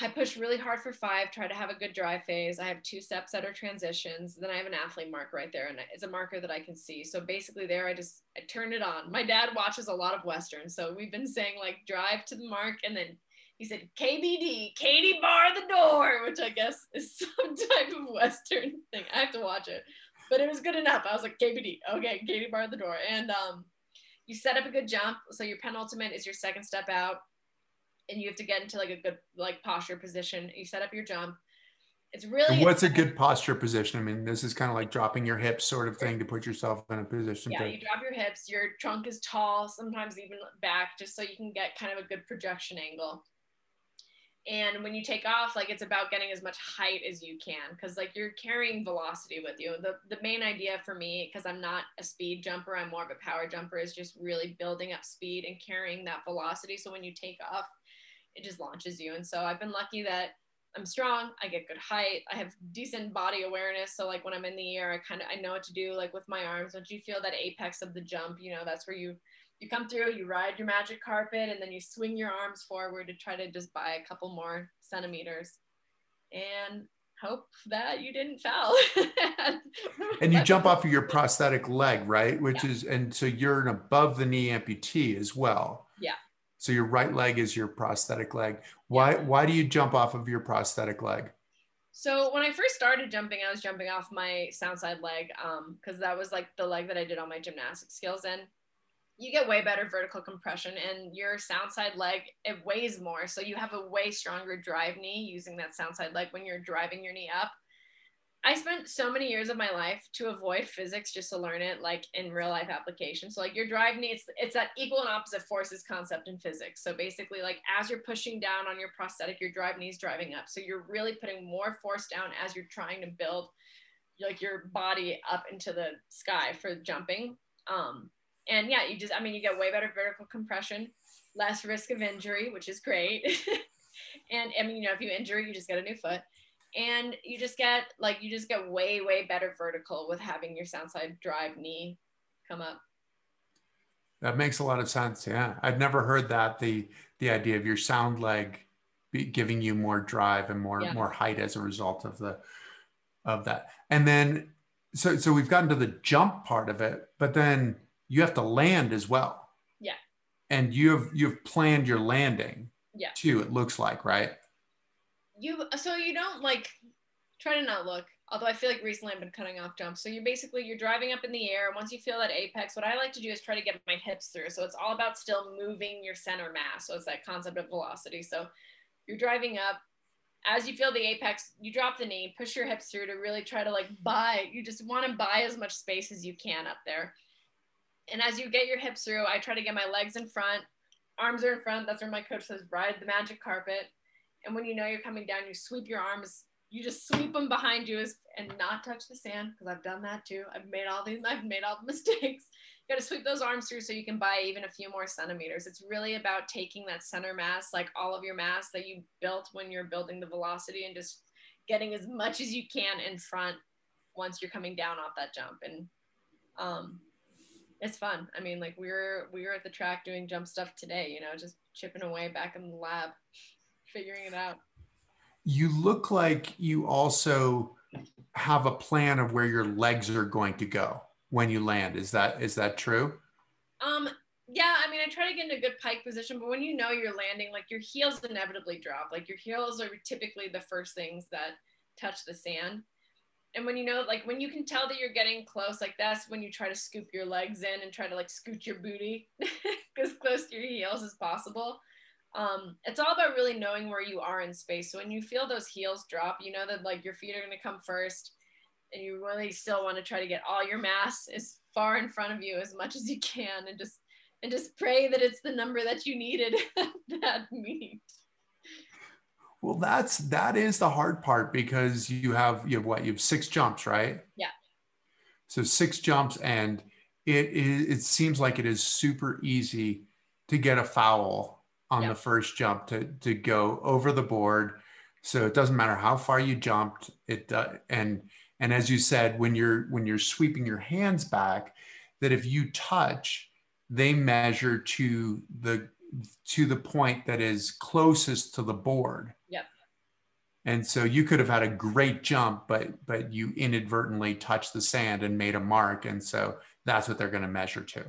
I push really hard for five, try to have a good drive phase. I have two steps that are transitions. Then I have an athlete mark right there, and it's a marker that I can see. So basically, there I just I turn it on. My dad watches a lot of westerns, so we've been saying like drive to the mark, and then he said KBD, Katie bar the door, which I guess is [laughs] some type of western thing. I have to watch it, but it was good enough. I was like KBD, okay, Katie barred the door, and um, you set up a good jump. So your penultimate is your second step out and you have to get into like a good like posture position. You set up your jump. It's really and what's a good posture position? I mean, this is kind of like dropping your hips sort of thing to put yourself in a position. Yeah, to... you drop your hips, your trunk is tall, sometimes even back, just so you can get kind of a good projection angle. And when you take off, like it's about getting as much height as you can because like you're carrying velocity with you. The the main idea for me, because I'm not a speed jumper, I'm more of a power jumper, is just really building up speed and carrying that velocity. So when you take off, it just launches you. And so I've been lucky that I'm strong, I get good height, I have decent body awareness. So like when I'm in the air, I kind of I know what to do like with my arms. Once you feel that apex of the jump, you know, that's where you you come through, you ride your magic carpet, and then you swing your arms forward to try to just buy a couple more centimeters. And hope that you didn't foul. [laughs] and you jump off of your prosthetic leg, right? Which yeah. is, and so you're an above the knee amputee as well. Yeah. So your right leg is your prosthetic leg. Why yeah. why do you jump off of your prosthetic leg? So when I first started jumping, I was jumping off my sound side leg because um, that was like the leg that I did all my gymnastic skills in. You get way better vertical compression, and your sound side leg it weighs more, so you have a way stronger drive knee using that sound side leg when you're driving your knee up. I spent so many years of my life to avoid physics just to learn it like in real life application. So like your drive needs it's that equal and opposite forces concept in physics. So basically like as you're pushing down on your prosthetic, your drive knees driving up. So you're really putting more force down as you're trying to build like your body up into the sky for jumping. Um, and yeah, you just I mean you get way better vertical compression, less risk of injury, which is great. [laughs] and I mean, you know, if you injure, you just get a new foot and you just get like you just get way way better vertical with having your sound side drive knee come up that makes a lot of sense yeah i've never heard that the the idea of your sound leg giving you more drive and more yeah. more height as a result of the of that and then so so we've gotten to the jump part of it but then you have to land as well. Yeah. And you have you've planned your landing yeah. too it looks like right? You so you don't like try to not look although i feel like recently i've been cutting off jumps. So you're basically you're driving up in the air once you feel that apex what i like to do is try to get my hips through. So it's all about still moving your center mass. So it's that concept of velocity. So you're driving up. As you feel the apex you drop the knee push your hips through to really try to like buy you just want to buy as much space as you can up there and as you get your hips through i try to get my legs in front arms are in front that's where my coach says ride the magic carpet and when you know you're coming down, you sweep your arms, you just sweep them behind you and not touch the sand because I've done that too. I've made all these, I've made all the [laughs] mistakes. You got to sweep those arms through so you can buy even a few more centimeters. It's really about taking that center mass, like all of your mass that you built when you're building the velocity, and just getting as much as you can in front once you're coming down off that jump. And um, it's fun. I mean, like we were we were at the track doing jump stuff today. You know, just chipping away back in the lab figuring it out. You look like you also have a plan of where your legs are going to go when you land. Is that is that true? Um yeah, I mean I try to get in a good pike position, but when you know you're landing, like your heels inevitably drop. Like your heels are typically the first things that touch the sand. And when you know, like when you can tell that you're getting close, like that's when you try to scoop your legs in and try to like scoot your booty [laughs] as close to your heels as possible um, it's all about really knowing where you are in space. So when you feel those heels drop, you know that like your feet are going to come first, and you really still want to try to get all your mass as far in front of you as much as you can, and just and just pray that it's the number that you needed [laughs] that meet. Well, that's that is the hard part because you have you have what you have six jumps, right? Yeah. So six jumps, and it is it seems like it is super easy to get a foul on yep. the first jump to to go over the board. So it doesn't matter how far you jumped. It uh, and and as you said, when you're when you're sweeping your hands back, that if you touch, they measure to the to the point that is closest to the board. Yep. And so you could have had a great jump, but but you inadvertently touched the sand and made a mark, and so that's what they're going to measure to.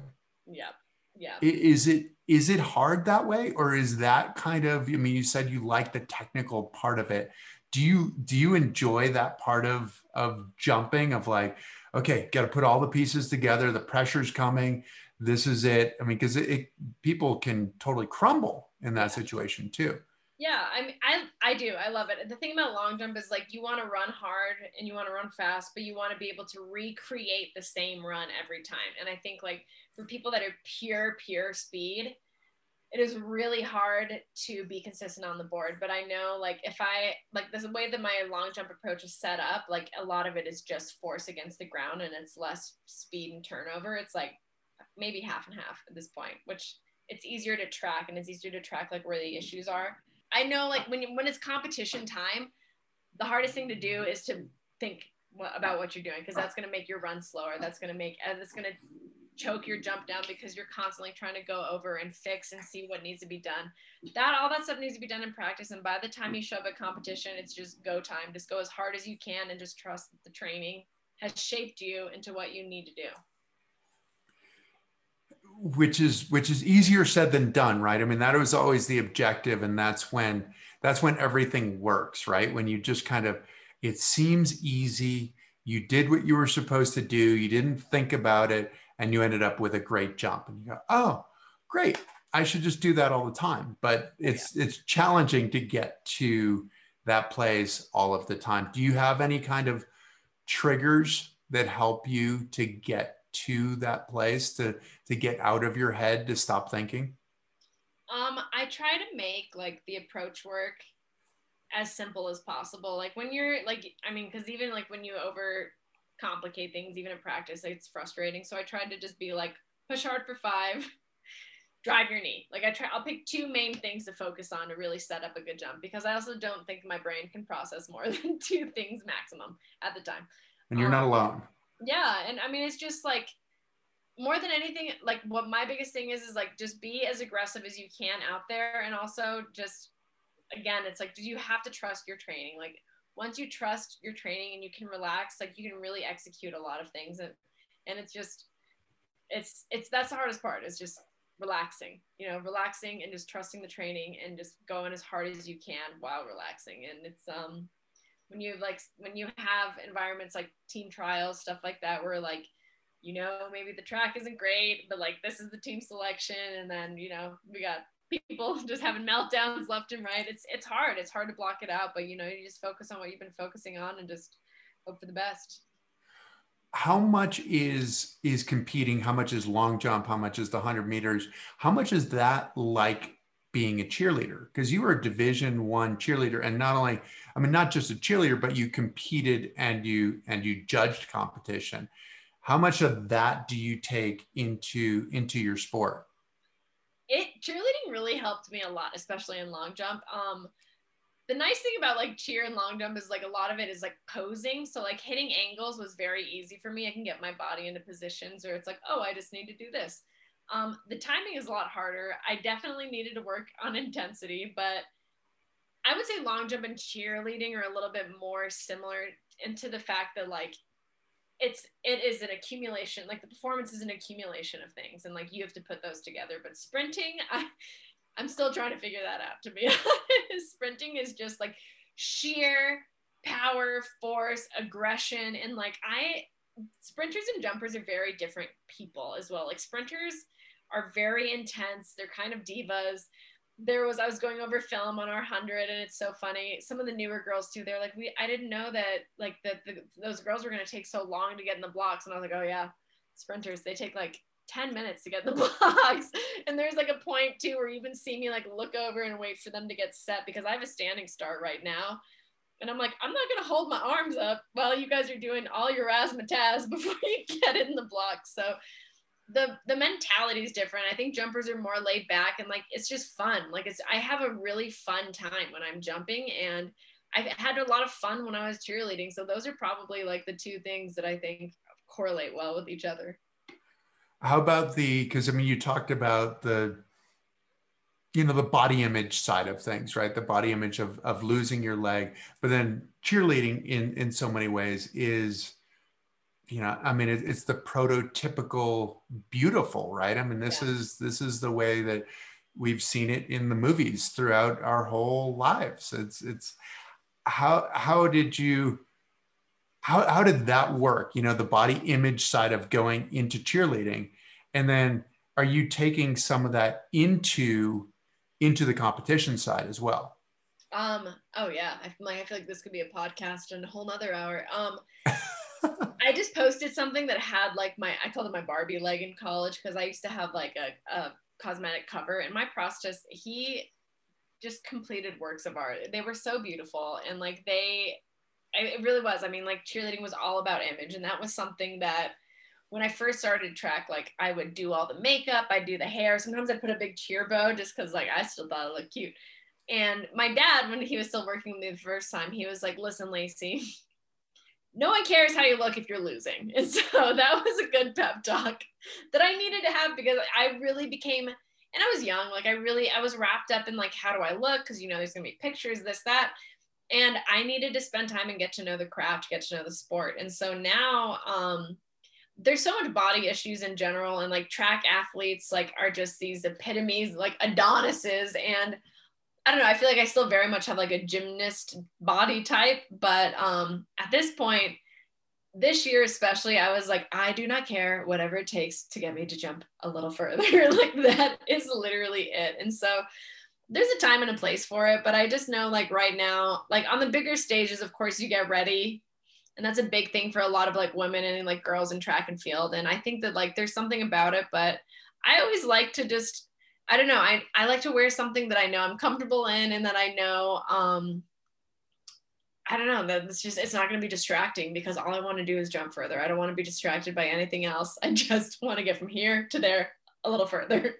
Yeah, yeah. Is it is it hard that way, or is that kind of? I mean, you said you like the technical part of it. Do you do you enjoy that part of of jumping? Of like, okay, got to put all the pieces together. The pressure's coming. This is it. I mean, because it, it, people can totally crumble in that situation too. Yeah, I mean, I I do. I love it. The thing about long jump is like you want to run hard and you want to run fast, but you want to be able to recreate the same run every time. And I think like for people that are pure pure speed, it is really hard to be consistent on the board. But I know like if I like the way that my long jump approach is set up, like a lot of it is just force against the ground and it's less speed and turnover. It's like maybe half and half at this point, which it's easier to track and it's easier to track like where the issues are I know like when you, when it's competition time, the hardest thing to do is to think about what you're doing because that's going to make your run slower. That's going to make uh, that's going to choke your jump down because you're constantly trying to go over and fix and see what needs to be done. That all that stuff needs to be done in practice. And by the time you show up at competition, it's just go time. Just go as hard as you can and just trust that the training has shaped you into what you need to do which is which is easier said than done right? I mean that was always the objective and that's when that's when everything works right? When you just kind of it seems easy. You did what you were supposed to do. You didn't think about it and you ended up with a great jump. And you go oh great. I should just do that all the time. But it's yeah. it's challenging to get to that place all of the time. Do you have any kind of triggers that help you to get to that place to to get out of your head to stop thinking? Um, I try to make like the approach work as simple as possible. Like when you're like, I mean, because even like when you over complicate things, even in practice, like, it's frustrating. So I tried to just be like, push hard for five, [laughs] drive your knee. Like I try, I'll pick two main things to focus on to really set up a good jump because I also don't think my brain can process more [laughs] than two things maximum at the time. And you're um, not alone yeah and i mean it's just like more than anything like what my biggest thing is is like just be as aggressive as you can out there and also just again it's like do you have to trust your training. Like once you trust your training and you can relax like you can really execute a lot of things and and it's just it's it's that's the hardest part is just relaxing you know relaxing and just trusting the training and just going as hard as you can while relaxing. And it's um when you like when you have environments like team trials stuff like that where like you know maybe the track isn't great but like this is the team selection and then you know we got people [laughs] just having meltdowns left and right it's it's hard it's hard to block it out but you know you just focus on what you've been focusing on and just hope for the best. How much is is competing? How much is long jump? How much is the 100 meters? How much is that like being a cheerleader because you were a division one cheerleader and not only i mean not just a cheerleader but you competed and you and you judged competition. How much of that do you take into into your sport? It cheerleading really helped me a lot especially in long jump. Um the nice thing about like cheer and long jump is like a lot of it is like posing. So like hitting angles was very easy for me. I can get my body into positions or it's like oh i just need to do this um, the timing is a lot harder. I definitely needed to work on [laughs] intensity, but I would say long jump and cheerleading are a little bit more similar into the fact that like it's it is an accumulation like the performance is an accumulation of things and like you have to put those together but sprinting [laughs] i i'm still trying to figure that out to be [laughs] honest sprinting is just like sheer power force aggression and like i sprinters and jumpers are very different people as well like sprinters are very intense. They're kind of divas. There was I was going over film on our hundred, and it's so funny. Some of the newer girls too. They're like, we I didn't know that like that those girls were gonna take so long to get in the blocks, and I was like, oh yeah, sprinters they take like 10 minutes to get in the [laughs] blocks. And there's like a point too where you even see me like look over and wait for them to get set because I have a standing start right now. And I'm like, I'm not gonna hold my arms up while you guys are doing all your razzmatazz [laughs] before you get in the block. So the the mentality is different. I think jumpers are more laid back and like it's just fun. Like it's I have a really fun time when I'm jumping and I've had a lot of fun when I was cheerleading. So those are probably like the two things that I think correlate well with each other. How about the, because I mean, you talked about the, you know, the body image side of things, right? The body image of, of losing your leg, but then cheerleading in, in so many ways is, you know, I mean, it, it's the prototypical beautiful, right? I mean, this yeah. is, this is the way that we've seen it in the movies throughout our whole lives. It's, it's, how, how did you, how, how did that work? You know, the body image side of going into cheerleading. And then are you taking some of that into into the competition side as well? Um, oh yeah. I feel like I feel like this could be a podcast and a whole nother hour. Um [laughs] [laughs] I just posted something that had like my I called it my Barbie leg in college because I used to have like a, a cosmetic cover and my prosthetist, he just completed works of art. They were so beautiful and like they it really was. I mean, like cheerleading was all about image, and that was something that when I first started track, like I would do all the makeup, I'd do the hair. Sometimes I'd put a big cheer bow just because like I still thought it looked cute. And my dad, when he was still working with me the first time, he was like, "Listen, Lacey." No one cares how you look if you're losing. [laughs] And so that was a good pep talk that I needed to have because I really became and I was young, like I really I was wrapped up in like how do I look because you know there's gonna be pictures, this, that and I needed to spend time and get to know the craft, get to know the sport. And so now um, there's so much body issues in general, and like track athletes like are just these epitomes, like Adonises. And I don't know, I feel like I still very much have like a gymnast body type, but um, at this point, this year especially, I was like, I do not care whatever it takes to get me to jump a little further. [laughs] like that is literally it. And so there's a time and a place for it, but I just know like right now, like on the bigger stages, of course, you get ready. And that's a big thing for a lot of like women and like girls in track and field. And I think that like there's something about it, but I always like to just, I don't know, I, I like to wear something that I know I'm comfortable in and that I know, um, I don't know, that it's just, it's not going to be distracting because all I want to do is jump further. I don't want to be distracted by anything else. [laughs] I just want to get from here to there a little further.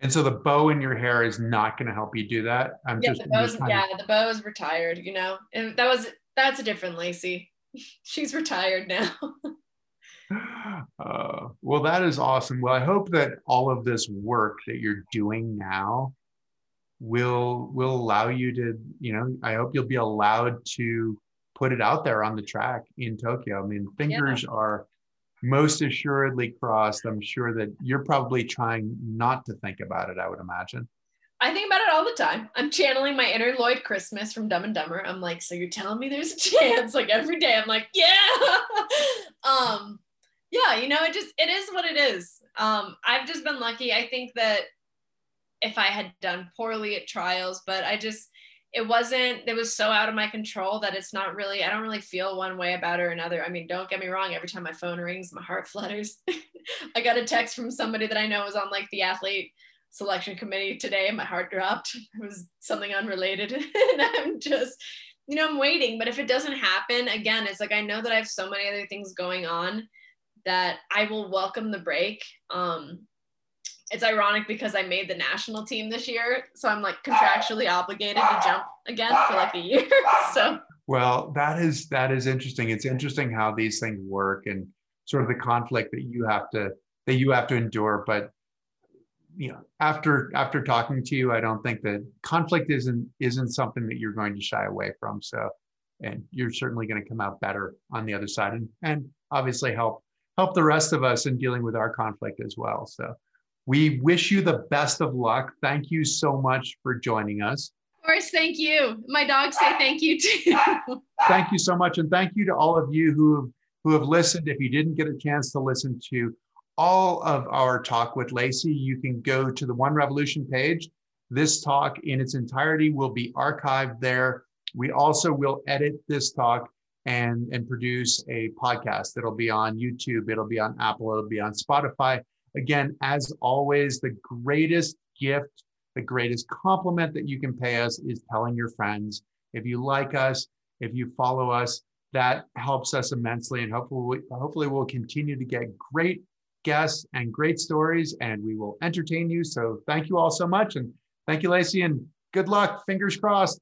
And so the bow in your hair is not going to help you do that. I'm yeah, just, the bow's, yeah, the bow's retired, you know, and that was, that's a different Lacey. [laughs] She's retired now. [laughs] uh, well, that is awesome. Well, I hope that all of this work that you're doing now will will allow you to, you know, I hope you'll be allowed to put it out there on the track in Tokyo. I mean, fingers yeah. are most assuredly crossed. I'm sure that you're probably trying not to think about it, I would imagine. I think about it all the time. I'm channeling my inner Lloyd Christmas from Dumb and Dumber. I'm like, so you're telling me there's a [laughs] chance? Like every day, I'm like, yeah. [laughs] um, yeah, you know, it just it is what it is. Um, I've just been lucky. I think that if I had done poorly at trials, but I just it wasn't it was so out of my control that it's not really i don't really feel one way about it or another. I mean don't get me wrong every time my phone rings my heart [laughs] flutters. I got a text from somebody that i know was on like the athlete selection committee today and my heart dropped. It was something unrelated. [laughs] And i'm just you know i'm waiting. But if it doesn't happen again it's like i know that i have so many other things going on that i will welcome the break um it's ironic because I made the national team this year, so I'm like contractually obligated to jump again for like a year. [laughs] so well, that is that is interesting. It's interesting how these things work and sort of the conflict that you have to that you have to endure. But you know, after after talking to you, I don't think that conflict isn't isn't something that you're going to shy away from. So and you're certainly going to come out better on the other side and and obviously help help the rest of us in dealing with our conflict as well. So we wish you the best of luck. Thank you so much for joining us. Of course, thank you. My dogs say thank you too. [laughs] thank you so much. And thank you to all of you who have, who have listened. If you didn't get a chance to listen to all of our talk with Lacey, you can go to the One Revolution page. This talk in its entirety will be archived there. We also will edit this talk and, and produce a podcast that'll be on YouTube, it'll be on Apple, it'll be on Spotify. Again, as always, the greatest gift, the greatest compliment that you can pay us is telling your friends. If you like us, if you follow us, that helps us immensely. And hopefully, hopefully we'll continue to get great guests and great stories, and we will entertain you. So thank you all so much. And thank you, Lacey, and good luck. Fingers crossed.